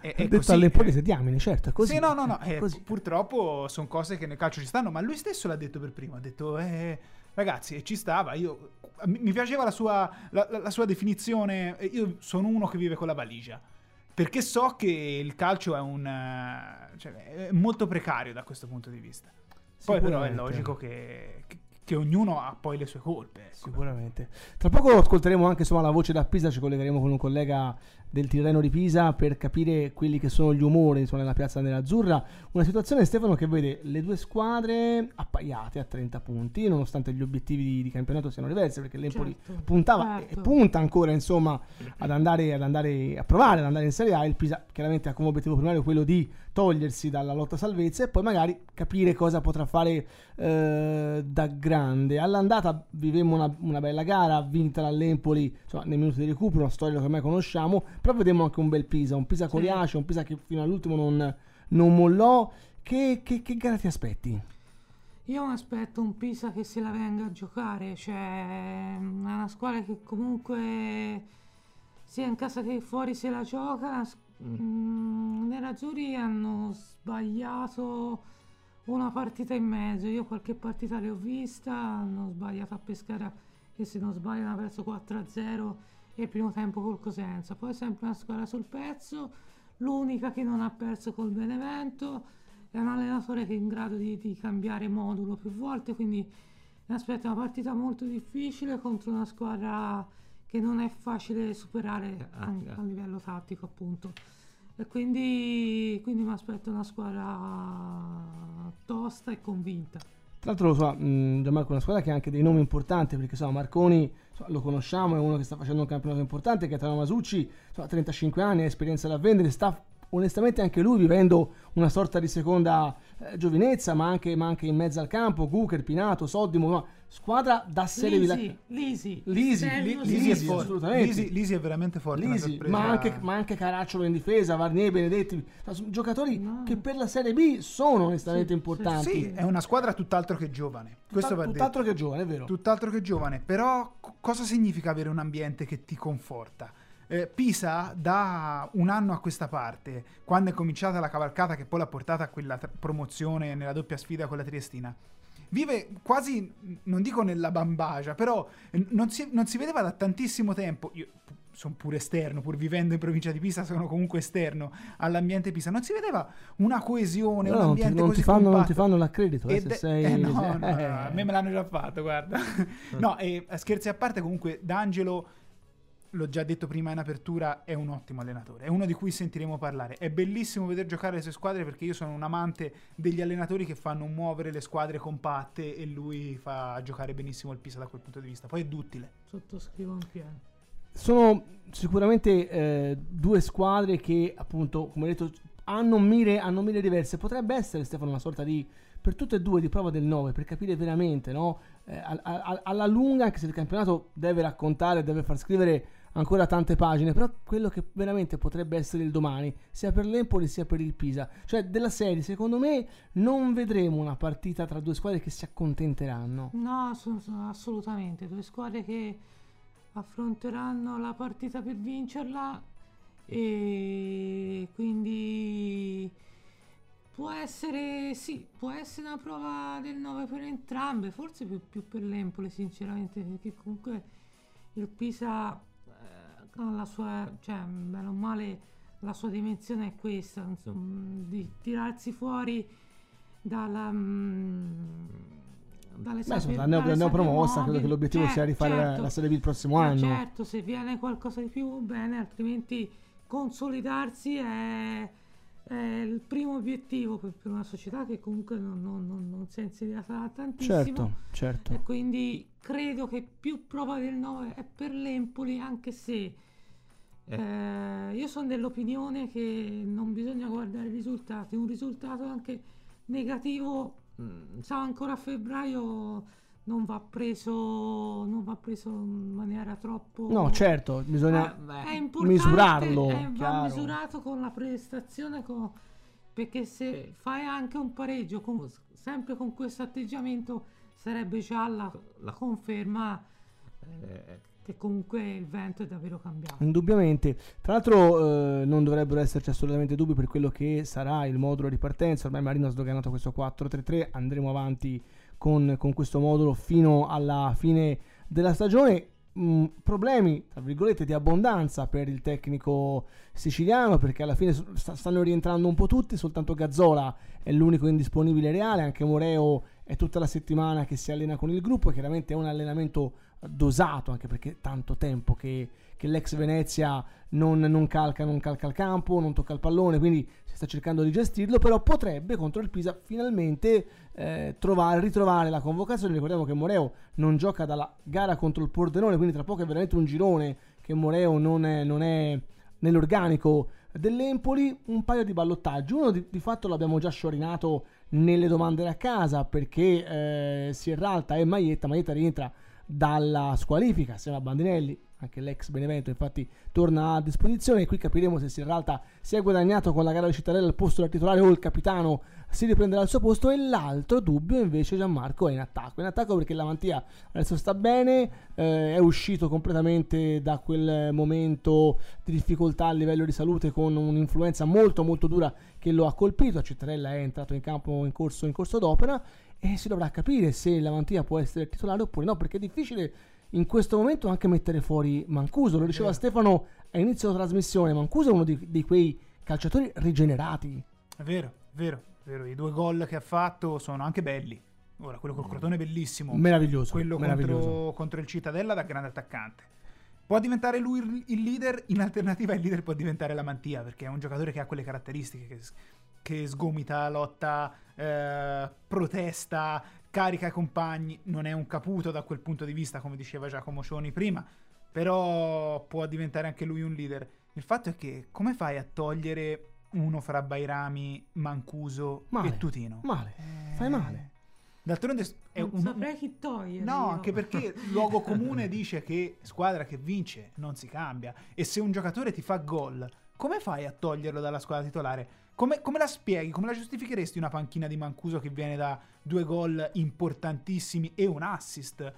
è, è detto così. all'empolese, diamine, certo, è così. Sì, no, no, no. Eh, purtroppo sono cose che nel calcio ci stanno, ma lui stesso l'ha detto per primo. Ha detto, eh, ragazzi, e ci stava. Io, mi piaceva la sua, la, la- la sua definizione. eh, Io sono uno che vive con la valigia. Perché so che il calcio è un eh, cioè, è molto precario da questo punto di vista. Poi, però, è logico che, che- che ognuno ha poi le sue colpe. ecco. Sicuramente. Tra poco ascolteremo anche insomma, la voce da Pisa, ci collegheremo con un collega del Tirreno di Pisa per capire quelli che sono gli umori insomma, nella piazza nell'azzurra. Una situazione, Stefano, che vede le due squadre appaiate a 30 punti, nonostante gli obiettivi di, di campionato siano diversi, perché l'Empoli Certo, puntava certo. e punta ancora insomma ad andare, ad andare a provare ad andare in Serie A. Il Pisa chiaramente ha come obiettivo primario quello di togliersi dalla lotta salvezza e poi magari capire cosa potrà fare eh, da grande. All'andata vivemmo una, una bella gara vinta dall'Empoli insomma, nei minuti di recupero, una storia che ormai conosciamo, però vedemmo anche un bel Pisa, un Pisa coriaceo, un Pisa che fino all'ultimo non, non mollò. Che, che, che gara ti aspetti? Io mi aspetto un Pisa che se la venga a giocare, cioè è una squadra che comunque sia in casa che fuori se la gioca. S- mm, I nerazzurri hanno sbagliato una partita in mezzo, io qualche partita le ho vista, hanno sbagliato a Pescara che se non sbaglio hanno perso 4-0 e il primo tempo col Cosenza, poi sempre una squadra sul pezzo, l'unica che non ha perso col Benevento è un allenatore che è in grado di, di cambiare modulo più volte, quindi mi aspetta una partita molto difficile contro una squadra che non è facile superare anche a livello tattico, appunto. E quindi, quindi mi aspetto una squadra tosta e convinta. Tra l'altro, mh, Gianmarco è una squadra che ha anche dei nomi importanti perché insomma, Marconi insomma, lo conosciamo, è uno che sta facendo un campionato importante, Gaetano Masucci, insomma, 35 anni, ha esperienza da vendere, sta onestamente anche lui vivendo una sorta di seconda eh, giovinezza, ma anche, ma anche in mezzo al campo, Gucher, Pinato, Soddimo, no, squadra da serie Lisi, Lisi, Lisi, Lisi. Lisi è forte. assolutamente. Lisi, Lisi è veramente forte. Lisi, ma anche, ma anche Caracciolo in difesa, Varnier, Benedetti, sono giocatori No. che per la Serie B sono onestamente Sì, importanti. Sì, è una squadra tutt'altro che giovane. Questo va detto. tutt'altro che giovane, è vero. Tutt'altro che giovane, però co- cosa significa avere un ambiente che ti conforta? Eh, Pisa da un anno a questa parte, quando è cominciata la cavalcata che poi l'ha portata a quella tra- promozione nella doppia sfida con la Triestina, vive quasi, non dico nella bambagia, però eh, non si, non si vedeva da tantissimo tempo. Io sono pure esterno, pur vivendo in provincia di Pisa, sono comunque esterno all'ambiente Pisa. Non si vedeva una coesione, No, un non, ti, ambiente non così ti fanno, non ti fanno l'accredito, eh, se sei... eh, no, no, (laughs) no, a me me l'hanno già fatto, guarda. (laughs) no, e eh, scherzi a parte, comunque D'Angelo, l'ho già detto prima in apertura, è un ottimo allenatore. È uno di cui sentiremo parlare. È bellissimo vedere giocare le sue squadre perché io sono un amante degli allenatori che fanno muovere le squadre compatte e lui fa giocare benissimo il Pisa da quel punto di vista. Poi è duttile. Sottoscrivo in pieno. Sono sicuramente eh, due squadre che, appunto, come detto, hanno mire, hanno mire diverse. Potrebbe essere, Stefano, una sorta di, per tutte e due, di prova del 9, per capire veramente, no? Eh, al- al- alla lunga, anche se il campionato deve raccontare, deve far scrivere ancora tante pagine, però quello che veramente potrebbe essere il domani, sia per l'Empoli sia per il Pisa. Cioè, della serie, secondo me, non vedremo una partita tra due squadre che si accontenteranno. No, sono, sono assolutamente due squadre che affronteranno la partita per vincerla e quindi può essere sì, può essere una prova del 9 per entrambe, forse più, più per l'Empoli sinceramente, perché comunque il Pisa la sua, cioè bene o male la sua dimensione è questa, insomma, di tirarsi fuori dalla mm, dalle Beh, insomma, la neopromossa, credo che l'obiettivo sia Certo, rifare la- certo. la Serie B il prossimo Eh, anno. Certo, se viene qualcosa di più bene, altrimenti consolidarsi è, è il primo obiettivo per, per una società che comunque non, non- non- non si è insediata tantissimo. Certo, certo. E quindi credo che più prova del 9 è per l'Empoli, anche se eh, io sono dell'opinione che non bisogna guardare i risultati. Un risultato anche negativo, mm, sa ancora a febbraio, non va preso, non va preso in maniera troppo... No, certo, bisogna Eh, è importante, misurarlo. eh, va misurato con la prestazione, con- perché se fai anche un pareggio con- sempre con questo atteggiamento sarebbe già la, la conferma eh, che comunque il vento è davvero cambiato. Indubbiamente. Tra l'altro eh, non dovrebbero esserci assolutamente dubbi per quello che sarà il modulo di partenza. Ormai Marino ha sdoganato questo 4-3-3. Andremo avanti con, con questo modulo fino alla fine della stagione. Mm, problemi, tra virgolette, di abbondanza per il tecnico siciliano perché alla fine sta- stanno rientrando un po' tutti, soltanto Gazzola è l'unico indisponibile reale, anche Moreo è tutta la settimana che si allena con il gruppo, chiaramente è un allenamento dosato, anche perché tanto tempo che, che l'ex Venezia non, non calca, non calca il campo, non tocca il pallone, quindi si sta cercando di gestirlo, però potrebbe contro il Pisa finalmente eh, trovare, ritrovare la convocazione. Ricordiamo che Moreo non gioca dalla gara contro il Pordenone, quindi tra poco è veramente un girone che Moreo non è, non è nell'organico dell'Empoli, un paio di ballottaggi. Uno di, di fatto l'abbiamo già sciorinato nelle domande da casa perché eh, Sierralta e Maietta, Maietta rientra dalla squalifica assieme a Bandinelli anche l'ex Benevento infatti torna a disposizione. E qui capiremo se Sierralta si è guadagnato con la gara di Cittadella il posto da titolare o il capitano si riprenderà il suo posto. E l'altro dubbio invece Gianmarco è in attacco. In attacco perché la Mantia adesso sta bene eh, è uscito completamente da quel momento di difficoltà a livello di salute con un'influenza molto molto dura che lo ha colpito. Cittadella è entrato in campo in corso, in corso d'opera e si dovrà capire se la Mantia può essere titolare oppure no perché è difficile in questo momento anche mettere fuori Mancuso. Lo diceva Stefano a inizio della trasmissione. Mancuso è uno di, di quei calciatori rigenerati. È vero, è vero, è vero. I due gol che ha fatto sono anche belli. Ora, quello col Crotone è bellissimo. Meraviglioso. Quello meraviglioso. Contro, contro il Cittadella da grande attaccante. Può diventare lui il leader, in alternativa il leader può diventare la Mantia, perché è un giocatore che ha quelle caratteristiche, che, che sgomita, lotta, eh, protesta, carica i compagni, non è un caputo da quel punto di vista, come diceva Giacomo Cioni prima, però può diventare anche lui un leader. Il fatto è che come fai a togliere uno fra Bairami, Mancuso male, e Tutino? Male, eh... fai male. D'altronde è non un... saprei chi togliere. No, io. anche perché il (laughs) luogo comune dice che squadra che vince non si cambia. E se un giocatore ti fa gol, come fai a toglierlo dalla squadra titolare? Come, come, la spieghi? Come la giustificheresti una panchina di Mancuso che viene da due gol importantissimi e un assist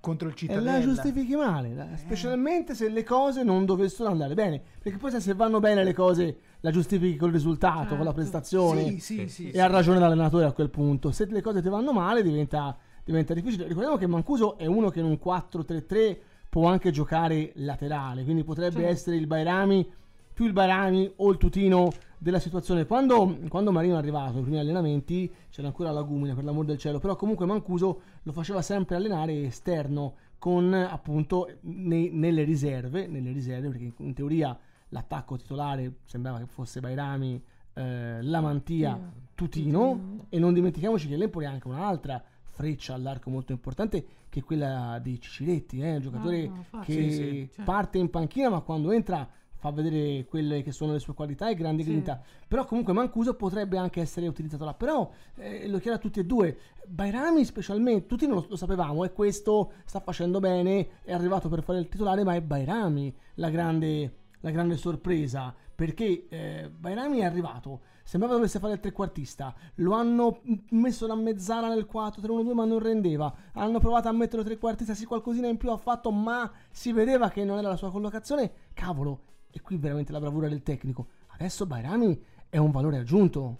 contro il Cittadella? E la giustifichi male, eh. specialmente se le cose non dovessero andare bene. Perché poi se vanno bene le cose la giustifichi col risultato, certo. con la prestazione. Sì, sì, sì, e ha ragione l'allenatore a quel punto. Se le cose ti vanno male diventa, diventa difficile. Ricordiamo che Mancuso è uno che in un 4-3-3 può anche giocare laterale, quindi potrebbe certo. essere il Bairami più il Bairami o il Tutino della situazione. Quando, quando Marino è arrivato ai primi allenamenti c'era ancora Lagumina, per l'amor del cielo, però comunque Mancuso lo faceva sempre allenare esterno con appunto nei, nelle riserve, nelle riserve, perché in teoria l'attacco titolare sembrava che fosse Bairami, eh, la Mantia, Tutino, Tutino, e non dimentichiamoci che l'Empoli ha anche un'altra freccia all'arco molto importante che è quella di Ciciretti, eh, un giocatore no, no, che sì, sì, cioè. parte in panchina ma quando entra fa vedere quelle che sono le sue qualità e grandi sì. grinta. Però comunque Mancuso potrebbe anche essere utilizzato là. Però eh, lo chiedo a tutti e due. Bairami specialmente, tutti non lo, lo, sapevamo e questo sta facendo bene, è arrivato per fare il titolare, ma è Bairami la grande, la grande sorpresa. Perché eh, Bairami è arrivato, sembrava dovesse fare il trequartista, lo hanno messo la mezzala nel 4-3-1-2 ma non rendeva, hanno provato a metterlo trequartista, sì qualcosina in più ha fatto ma si vedeva che non era la sua collocazione, cavolo, e qui veramente la bravura del tecnico. Adesso Bairami è un valore aggiunto.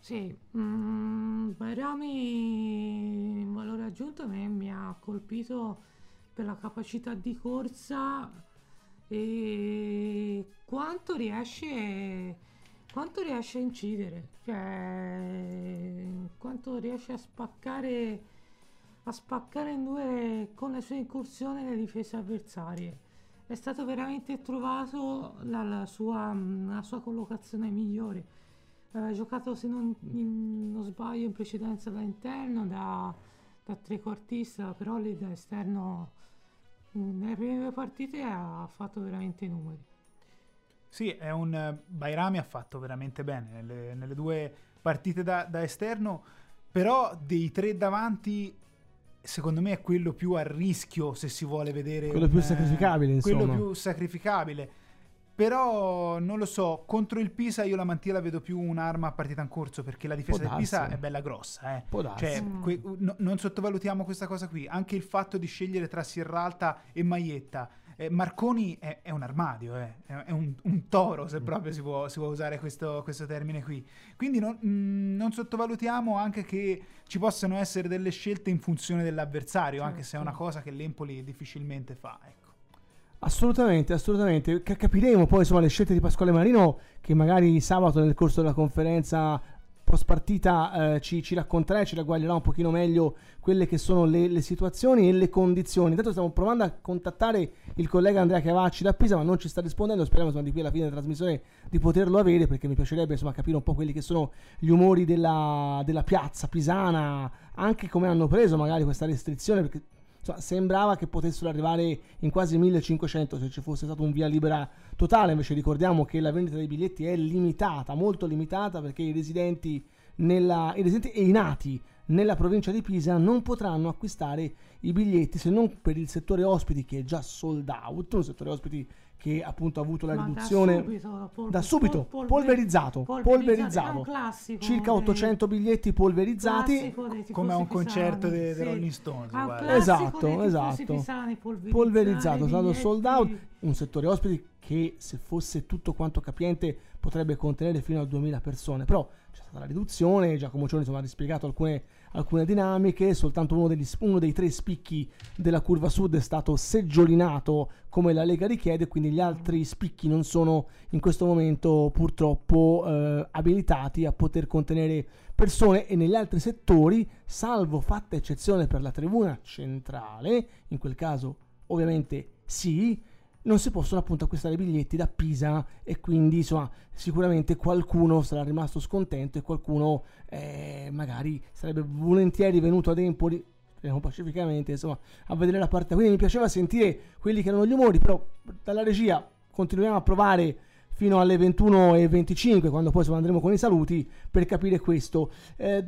Sì, mm, Bairami un valore aggiunto a me mi ha colpito per la capacità di corsa e quanto riesce quanto riesce a incidere cioè quanto riesce a spaccare a spaccare in due con le sue incursioni le difese avversarie è stato veramente trovato la, la, sua, la sua, collocazione migliore. Aveva giocato, se non, in, non sbaglio, in precedenza da interno, da, da trequartista, però lì da esterno nelle prime due partite ha fatto veramente i numeri. Sì, è un Bairami ha fatto veramente bene nelle, nelle due partite da, da esterno, però dei tre davanti secondo me è quello più a rischio se si vuole vedere quello un, più sacrificabile insomma quello più sacrificabile. Però non lo so contro il Pisa io la mantia la vedo più un'arma a partita in corso perché la difesa del Pisa è bella grossa eh. cioè, que- no, non sottovalutiamo questa cosa qui. Anche il fatto di scegliere tra Sierralta e Maietta eh, Marconi è, è, un armadio, eh. è, un, un, toro se mm. proprio si può, si può usare questo, questo, termine qui. Quindi non, mh, mm, non, sottovalutiamo anche che ci possano essere delle scelte in funzione dell'avversario, certo. anche se è una certo. cosa che l'Empoli difficilmente fa. Ecco. Assolutamente, assolutamente. Capiremo poi insomma le scelte di Pasquale Marino che magari sabato nel corso della conferenza post partita eh, ci, ci racconterà e ci ragguaglierà un pochino meglio quelle che sono le, le situazioni e le condizioni. Intanto stiamo provando a contattare il collega Andrea Cavacci da Pisa, ma non ci sta rispondendo. Speriamo insomma, di qui alla fine della trasmissione di poterlo avere, perché mi piacerebbe insomma, capire un po' quelli che sono gli umori della, della piazza pisana, anche come hanno preso magari questa restrizione, perché insomma, sembrava che potessero arrivare in quasi 1500 se ci fosse stato un via libera totale, invece ricordiamo che la vendita dei biglietti è limitata, molto limitata, perché i residenti, nella, i residenti e i nati nella provincia di Pisa non potranno acquistare i biglietti se non per il settore ospiti che è già sold out, un settore ospiti che appunto ha avuto la Ma riduzione da subito, pol- da subito, pol- polverizzato, polverizzato. Classico circa dei- 800 biglietti polverizzati Come a un concerto dei- sì. Rolling Stones, Esatto, esatto. pisani, polverizzare polverizzato, è stato sold out, un settore ospiti che se fosse tutto quanto capiente potrebbe contenere fino a 2000 persone, però c'è stata la riduzione, Giacomo Cioni insomma, ha rispiegato alcune, alcune dinamiche, soltanto uno, degli, uno dei tre spicchi della curva sud è stato seggiolinato come la Lega richiede, quindi gli altri spicchi non sono in questo momento purtroppo eh, abilitati a poter contenere persone. E negli altri settori, salvo fatta eccezione per la tribuna centrale, in quel caso ovviamente sì, non si possono appunto acquistare biglietti da Pisa e quindi insomma sicuramente qualcuno sarà rimasto scontento e qualcuno eh, magari sarebbe volentieri venuto ad Empoli speriamo pacificamente insomma a vedere la partita. Quindi mi piaceva sentire quelli che erano gli umori però dalla regia continuiamo a provare fino alle 21.25 quando poi insomma, andremo con i saluti per capire questo. Eh,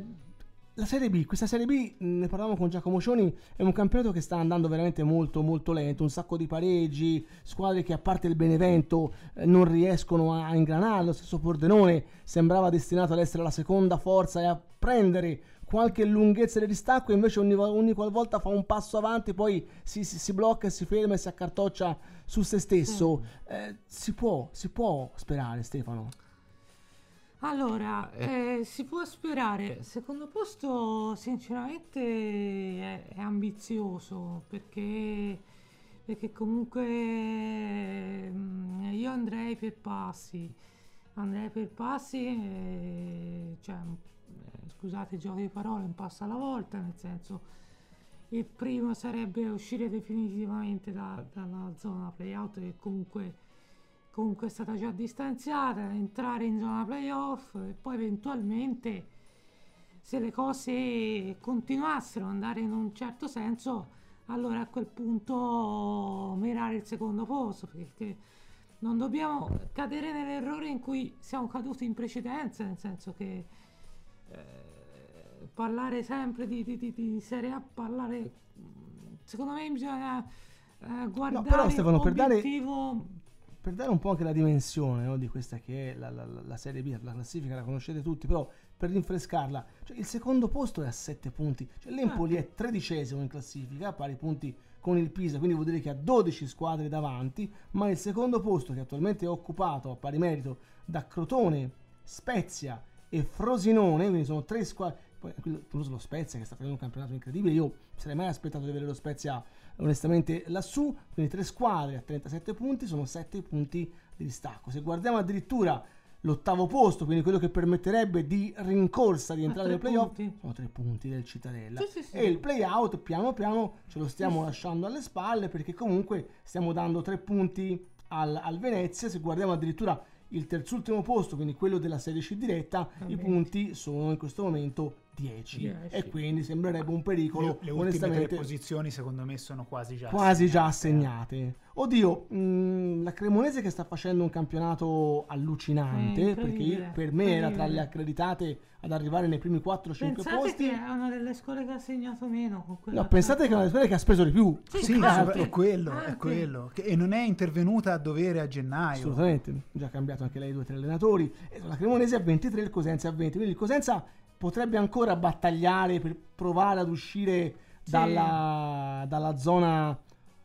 la Serie B, questa Serie B, mh, ne parlavamo con Giacomo Cioni, è un campionato che sta andando veramente molto molto lento, un sacco di pareggi, squadre che a parte il Benevento eh, non riescono a ingranare, lo stesso Pordenone sembrava destinato ad essere la seconda forza e a prendere qualche lunghezza di distacco, invece ogni, ogni qualvolta fa un passo avanti, poi si, si- si blocca, si ferma e si accartoccia su se stesso. Eh, si può, si può sperare Stefano. Allora, eh, si può sperare. Secondo posto, sinceramente, è, è ambizioso perché, perché comunque mm, io andrei per passi. Andrei per passi, eh, cioè, eh, scusate il gioco di parole, un passo alla volta, nel senso il primo sarebbe uscire definitivamente da- dalla zona playout che comunque comunque è stata già distanziata, entrare in zona playoff e poi eventualmente se le cose continuassero ad andare in un certo senso, allora a quel punto mirare il secondo posto, perché non dobbiamo cadere nell'errore in cui siamo caduti in precedenza, nel senso che eh, parlare sempre di, di- di- di Serie A, parlare secondo me bisogna eh, guardare però, Stefano, per dare- per dare un po' anche la dimensione no, di questa che è la, la- la- Serie B, la classifica la conoscete tutti, però per rinfrescarla, cioè, il secondo posto è a 7 punti, cioè, l'Empoli è tredicesimo in classifica, a pari punti con il Pisa, quindi vuol dire che ha 12 squadre davanti, ma il secondo posto che attualmente è occupato a pari merito da Crotone, Spezia e Frosinone, quindi sono tre squadre, poi incluso lo Spezia che sta facendo un campionato incredibile, io sarei mai aspettato di avere lo Spezia onestamente lassù, quindi tre squadre a 37 punti, sono 7 punti di distacco. Se guardiamo addirittura l'ottavo posto, quindi quello che permetterebbe di rincorsa di A entrare nei playoff, punti. sono tre punti del Cittadella. Sì, sì, sì. E il playout piano piano ce lo stiamo lasciando alle spalle perché comunque stiamo dando tre punti al, al Venezia. Se guardiamo addirittura il terzultimo posto, quindi quello della Serie C diretta, i Veramente. punti sono in questo momento 10 Dieci. e quindi sembrerebbe un pericolo Le, le ultime tre posizioni secondo me sono quasi già quasi già assegnate. assegnate. Oddio, mh, la Cremonese che sta facendo un campionato allucinante, Eh, perché per me era tra le accreditate ad arrivare nei primi 4-5 Pensate posti. che è una delle scuole che ha segnato meno con quella No, pensate che è una delle squadre che ha speso di più. Sì, Sì, è quello, è anche. quello. E non è intervenuta a dovere a gennaio. Assolutamente, già cambiato anche lei due o tre allenatori. E la Cremonese a 23, il Cosenza a 20. Quindi il Cosenza potrebbe ancora battagliare per provare ad uscire dalla, dalla zona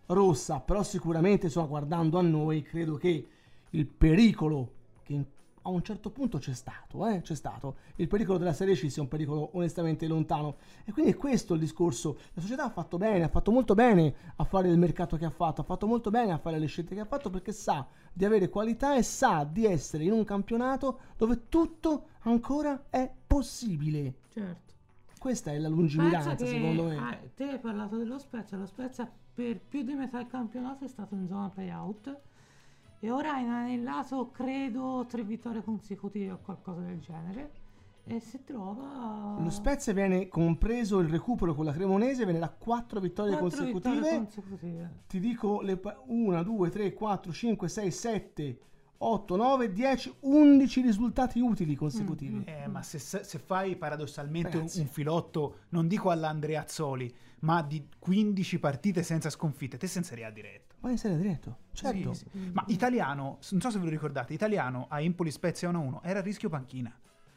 rossa, però sicuramente insomma, guardando a noi credo che il pericolo che in a un certo punto c'è stato, eh, c'è stato. Il pericolo della Serie C sia un pericolo onestamente lontano. E quindi è questo il discorso. La società ha fatto bene, ha fatto molto bene a fare il mercato che ha fatto, ha fatto molto bene a fare le scelte che ha fatto perché sa di avere qualità e sa di essere in un campionato dove tutto ancora è possibile. Certo. Questa è la lungimiranza, secondo me. ah, te hai parlato dello Spezia, lo Spezia per più di metà del campionato è stato in zona playout e ora ha inanellato credo tre vittorie consecutive o qualcosa del genere e si trova Lo Spezia viene compreso il recupero con la Cremonese, viene da 4 vittorie quattro consecutive. vittorie consecutive. Ti dico 1, 2, 3, 4, 5, 6, 7, 8, 9, 10, 11 risultati utili consecutivi. Eh, ma se, se fai paradossalmente un, un filotto, non dico all'Andreazzoli, ma di 15 partite senza sconfitte, te sei in Serie A diretto. Ma in serie diretto, certo. Sì, sì. Ma Italiano, non so se ve lo ricordate, Italiano a Empoli Spezia 1-1 era a rischio panchina.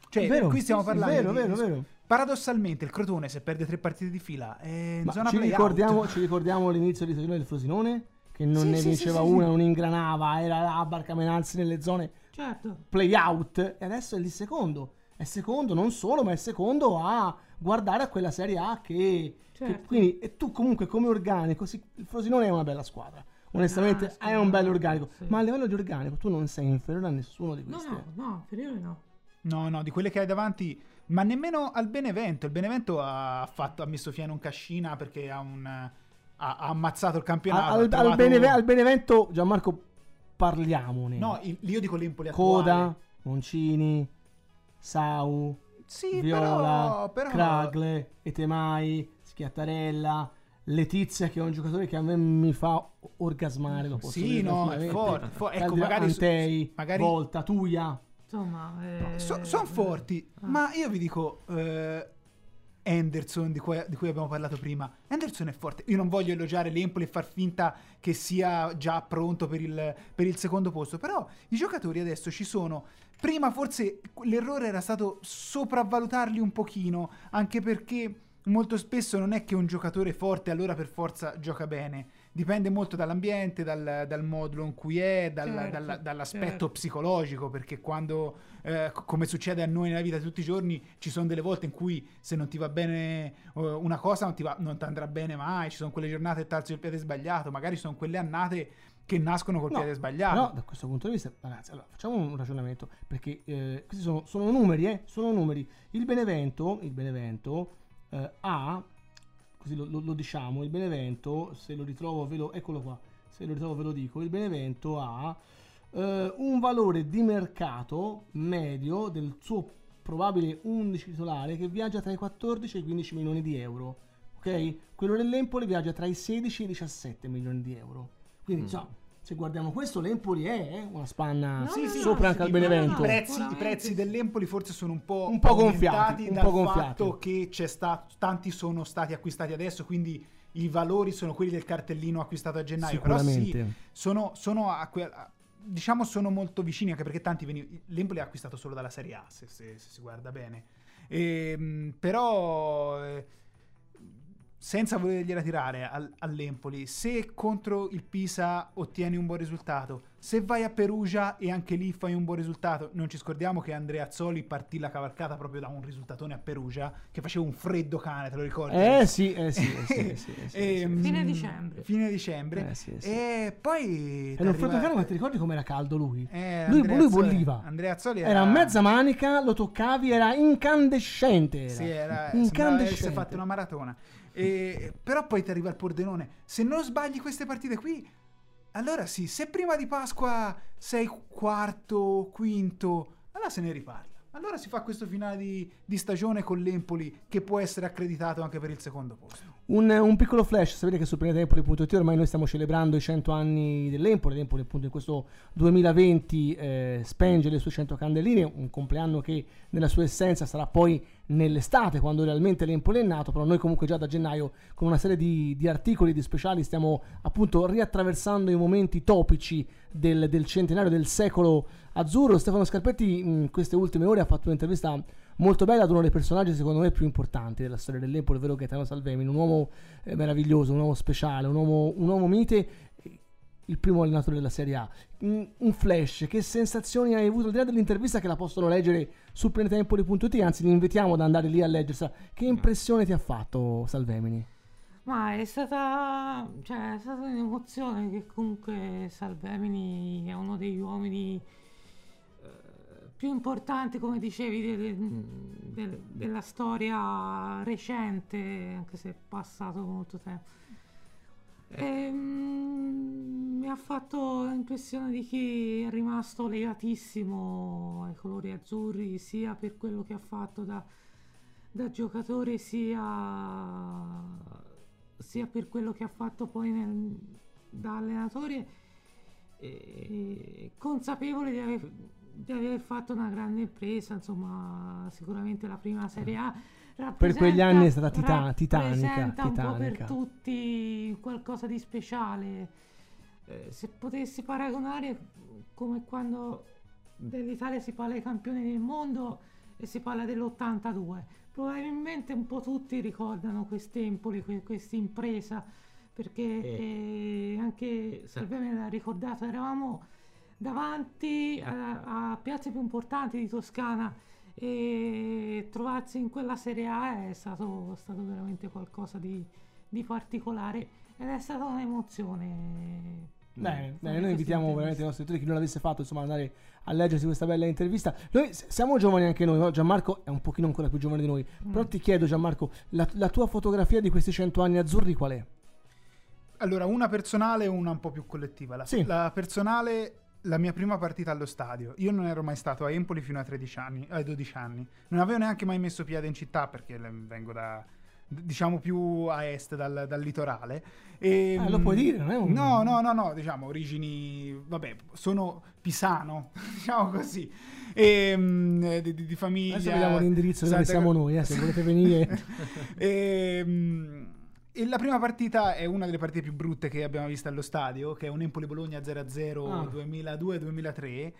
Cioè, vero, qui stiamo sì, parlando vero, di- vero, vero. Paradossalmente il Crotone se perde tre partite di fila è in Ma zona ci ricordiamo, ci ricordiamo l'inizio di stagione del Frosinone? Che non Sì, ne sì, vinceva una, sì. non ingranava, era là a barcamenarsi nelle zone Certo. playout e adesso è lì secondo. È secondo non solo, ma è secondo a guardare a quella Serie A che... che- Certo. quindi, e tu comunque come organico, sì, il Frosinone è una bella squadra. Onestamente Ah, è un bello organico, Sì. ma a livello di organico tu non sei inferiore a nessuno di No, questi. no, no, inferiore no. No, no, di quelle che hai davanti, ma nemmeno al Benevento. Il Benevento ha, fatto, ha messo fine a un cascina perché ha, un, ha, ha ammazzato il campionato. Al, al- Beneve- al Benevento, Gianmarco, parliamone. No, il- io dico l'Empoli Coda, attuale. Moncini, Sau, Sì, Viola, però, però Cragle, Etemai, Schiattarella, Letizia che è un giocatore che a me mi fa orgasmare posso Sì, dire no, è forte, fo- ecco, Caldera- magari su- Antei, magari- Volta, Tuia. Insomma, eh, sono forti, ah. ma io vi dico eh, Henderson di cui, di cui abbiamo parlato prima. Henderson è forte. Io non voglio elogiare l'Empoli e far finta che sia già pronto per il, per il secondo posto, però i giocatori adesso ci sono. Prima forse l'errore era stato sopravvalutarli un pochino, anche perché molto spesso non è che un giocatore forte allora per forza gioca bene. Dipende molto dall'ambiente, dal, dal modulo in cui è, dal- Certo, dalla- dall'aspetto certo. psicologico, perché quando, eh, co- come succede a noi nella vita tutti i giorni, ci sono delle volte in cui se non ti va bene eh, una cosa non ti, va- non andrà bene mai, ci sono quelle giornate che t'alzi il piede sbagliato, magari sono quelle annate che nascono col No, piede sbagliato. Però da questo punto di vista, ragazzi, allora facciamo un ragionamento perché eh, questi sono, sono numeri, eh, sono numeri. Il Benevento, il Benevento eh, ha, così lo, lo- lo diciamo, il Benevento, se lo ritrovo ve lo, eccolo qua, se lo ritrovo ve lo dico, il Benevento ha eh, un valore di mercato medio del suo probabile 11 titolare che viaggia tra i 14 e i 15 milioni di euro. Ok? Quello dell'Empoli viaggia tra i 16 e i 17 milioni di euro. Quindi, insomma, se guardiamo questo, l'Empoli è eh, una spanna No, Sì, no, sì, no, sopra sì, anche al no, no, Benevento. I no, prezzi, i prezzi dell'Empoli forse sono un po', Un po' gonfiati, un dal po' gonfiati. fatto che c'è stato, tanti sono stati acquistati adesso, quindi i valori sono quelli del cartellino acquistato a gennaio. Però sì, sono, sono a que- a- diciamo sono molto vicini anche perché tanti veni- l'Empoli è acquistato solo dalla Serie A se, se- se si guarda bene Ehm, però eh, senza volergliela tirare al- all'Empoli se contro il Pisa ottieni un buon risultato se vai a Perugia e anche lì fai un buon risultato non ci scordiamo che Andrea Azzoli partì la cavalcata proprio da un risultatone a Perugia che faceva un freddo cane te lo ricordi? Eh sì, eh sì, eh sì, (laughs) eh sì, eh sì, eh sì. Fine dicembre. fine dicembre Eh sì, sì. e poi E non freddo cane, ma ti ricordi com'era caldo lui? eh, lui, lui bolliva. Andrea Azzoli Era a mezza manica, lo toccavi, era incandescente. Era. Sì, era, sembrava avesse incandescente. fatto una maratona. E- però poi ti arriva il Pordenone. Se non sbagli queste partite qui, allora sì, se prima di Pasqua sei quarto, quinto, allora se ne riparla. Allora si fa questo finale di, di stagione con l'Empoli che può essere accreditato anche per il secondo posto. Un, un piccolo flash, sapete che su pianetempoli.it ormai noi stiamo celebrando i 100 anni dell'Empoli, l'Empoli appunto in questo 2020 eh, spenge le sue 100 candeline, un compleanno che nella sua essenza sarà poi nell'estate quando realmente l'Empoli è nato, però noi comunque già da gennaio con una serie di, di articoli, di speciali stiamo appunto riattraversando i momenti topici del, del centenario del secolo azzurro. Stefano Scarpetti in queste ultime ore ha fatto un'intervista molto bella ad uno dei personaggi secondo me più importanti della storia dell'Empoli, ovvero Gaetano Salvemini, un uomo eh, meraviglioso, un uomo speciale, un uomo, un uomo mite. il primo allenatore della Serie A. Mm, un flash, che sensazioni hai avuto al di là dell'intervista che la possono leggere su planetempoli.it, anzi li invitiamo ad andare lì a leggersela. Che impressione ti ha fatto Salvemini? Ma è stata, cioè, è stata un'emozione che comunque Salvemini è uno degli uomini più importanti, come dicevi, del- del- della storia recente, anche se è passato molto tempo. Ehm, mi ha fatto l'impressione di chi è rimasto legatissimo ai colori azzurri, sia per quello che ha fatto da, da giocatore, sia, sia per quello che ha fatto poi nel- da allenatore, e consapevole di aver, di aver fatto una grande impresa, insomma, sicuramente la prima Serie A. Per quegli anni è stata tita- titanica, po' per titanica. tutti qualcosa di speciale. Eh, se potessi paragonare come quando dell'Italia si parla dei campioni del mondo e si parla dell'82, probabilmente un po' tutti ricordano quest'Empoli, que- questa impresa, perché eh, anche Salvemini l'ha ricordato, eravamo davanti a, a piazze più importanti di Toscana e trovarsi in quella Serie A è stato, stato veramente qualcosa di, di particolare ed è stata un'emozione. Bene, fare bene, noi invitiamo veramente i nostri lettori, chi non l'avesse fatto, insomma, andare a leggersi questa bella intervista. Noi siamo giovani anche noi, no? Gianmarco è un pochino ancora più giovane di noi, però ti chiedo Gianmarco, la, la tua fotografia di questi 100 anni azzurri qual è? Allora, una personale e una un po' più collettiva. La, Sì. la personale, la mia prima partita allo stadio. Io non ero mai stato a Empoli fino a 13 anni, ai 12 anni. Non avevo neanche mai messo piede in città perché vengo da, diciamo, più a est, dal, dal litorale. E, Ah, lo puoi dire, non è un- No, no, no, no, diciamo, origini... Vabbè, sono pisano, (laughs) diciamo così. E, mm, di, di- di famiglia... Adesso vediamo l'indirizzo dove siamo noi, eh, se volete venire. (laughs) e, mm, e la prima partita è una delle partite più brutte che abbiamo visto allo stadio, che è un Empoli-Bologna 0-0 Ah. 2002-2003.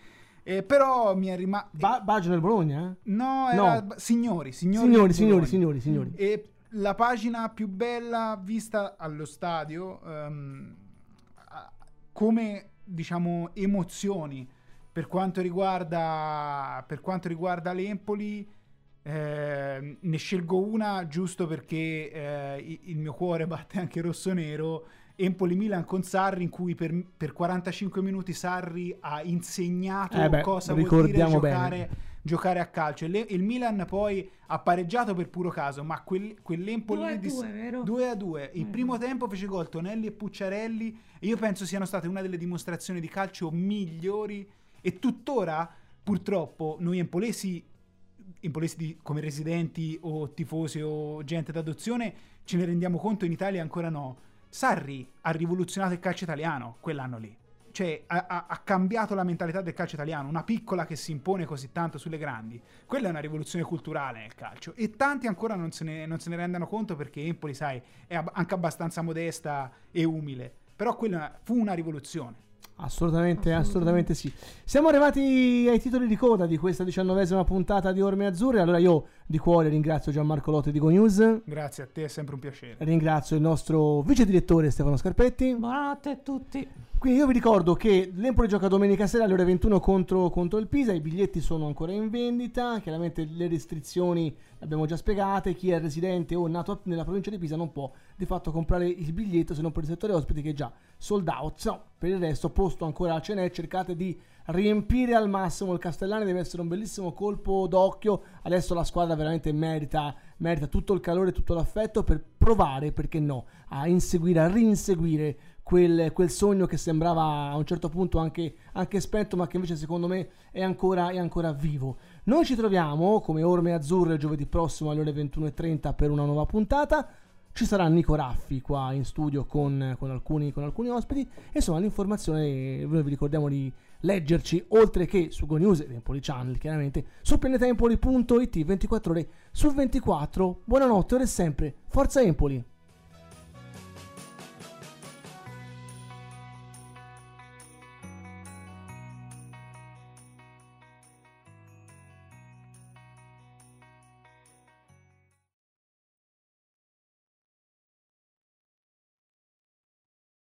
Eh, però mi è rimasto... Ba- Baggio nel Bologna? eh? no, era... no. Signori, signori, Signori, del signori, signori, signori. E la pagina più bella vista allo stadio a- come diciamo emozioni per quanto riguarda per quanto riguarda l'Empoli ehm, ne scelgo una giusto perché eh, il mio cuore batte anche rosso-nero Empoli-Milan con Sarri in cui per, per 45 minuti Sarri ha insegnato Eh beh, cosa vuol dire giocare giocare a calcio. E il Milan poi ha pareggiato per puro caso, ma quel, quell'Empoli 2 a lì di- 2, vero? 2 a 2. Il Eh. primo tempo fece gol Tonelli e Pucciarelli e io penso siano state una delle dimostrazioni di calcio migliori e tuttora purtroppo noi empolesi empolesi di- come residenti o tifosi o gente d'adozione ce ne rendiamo conto in Italia ancora no. Sarri ha rivoluzionato il calcio italiano quell'anno lì. Cioè, ha, ha- cambiato la mentalità del calcio italiano. Una piccola che si impone così tanto sulle grandi. Quella è una rivoluzione culturale nel calcio. E tanti ancora non se ne, non se ne rendano conto perché Empoli, sai, è anche abbastanza modesta e umile. Però quella fu una rivoluzione. Assolutamente, assolutamente sì. Siamo arrivati ai titoli di coda di questa diciannovesima puntata di Orme Azzurre. Allora io di cuore ringrazio Gianmarco Lotte di Go News, Grazie a te, è sempre un piacere. ringrazio il nostro vice direttore Stefano Scarpetti. Buonanotte a tutti. Quindi io vi ricordo che l'Empoli gioca domenica sera alle ore 21 contro, contro il Pisa, i biglietti sono ancora in vendita, chiaramente le restrizioni le abbiamo già spiegate, chi è residente o nato nella provincia di Pisa non può di fatto comprare il biglietto se non per il settore ospiti che è già sold out, no, per il resto posto ancora a Cenè, cercate di riempire al massimo il Castellani, deve essere un bellissimo colpo d'occhio, adesso la squadra veramente merita, merita tutto il calore, tutto l'affetto per provare, perché no, a inseguire, a rinseguire quel, quel sogno che sembrava a un certo punto anche, anche spento, ma che invece secondo me è ancora, è ancora vivo. Noi ci troviamo come Orme Azzurre giovedì prossimo alle ore 21.30 per una nuova puntata. Ci sarà Nico Raffi qua in studio con, con alcuni, con alcuni ospiti. Insomma, l'informazione, noi vi ricordiamo di leggerci oltre che su Go News e Empoli Channel, chiaramente su planetempoli.it 24 ore su 24. Buonanotte, ora e sempre. Forza Empoli!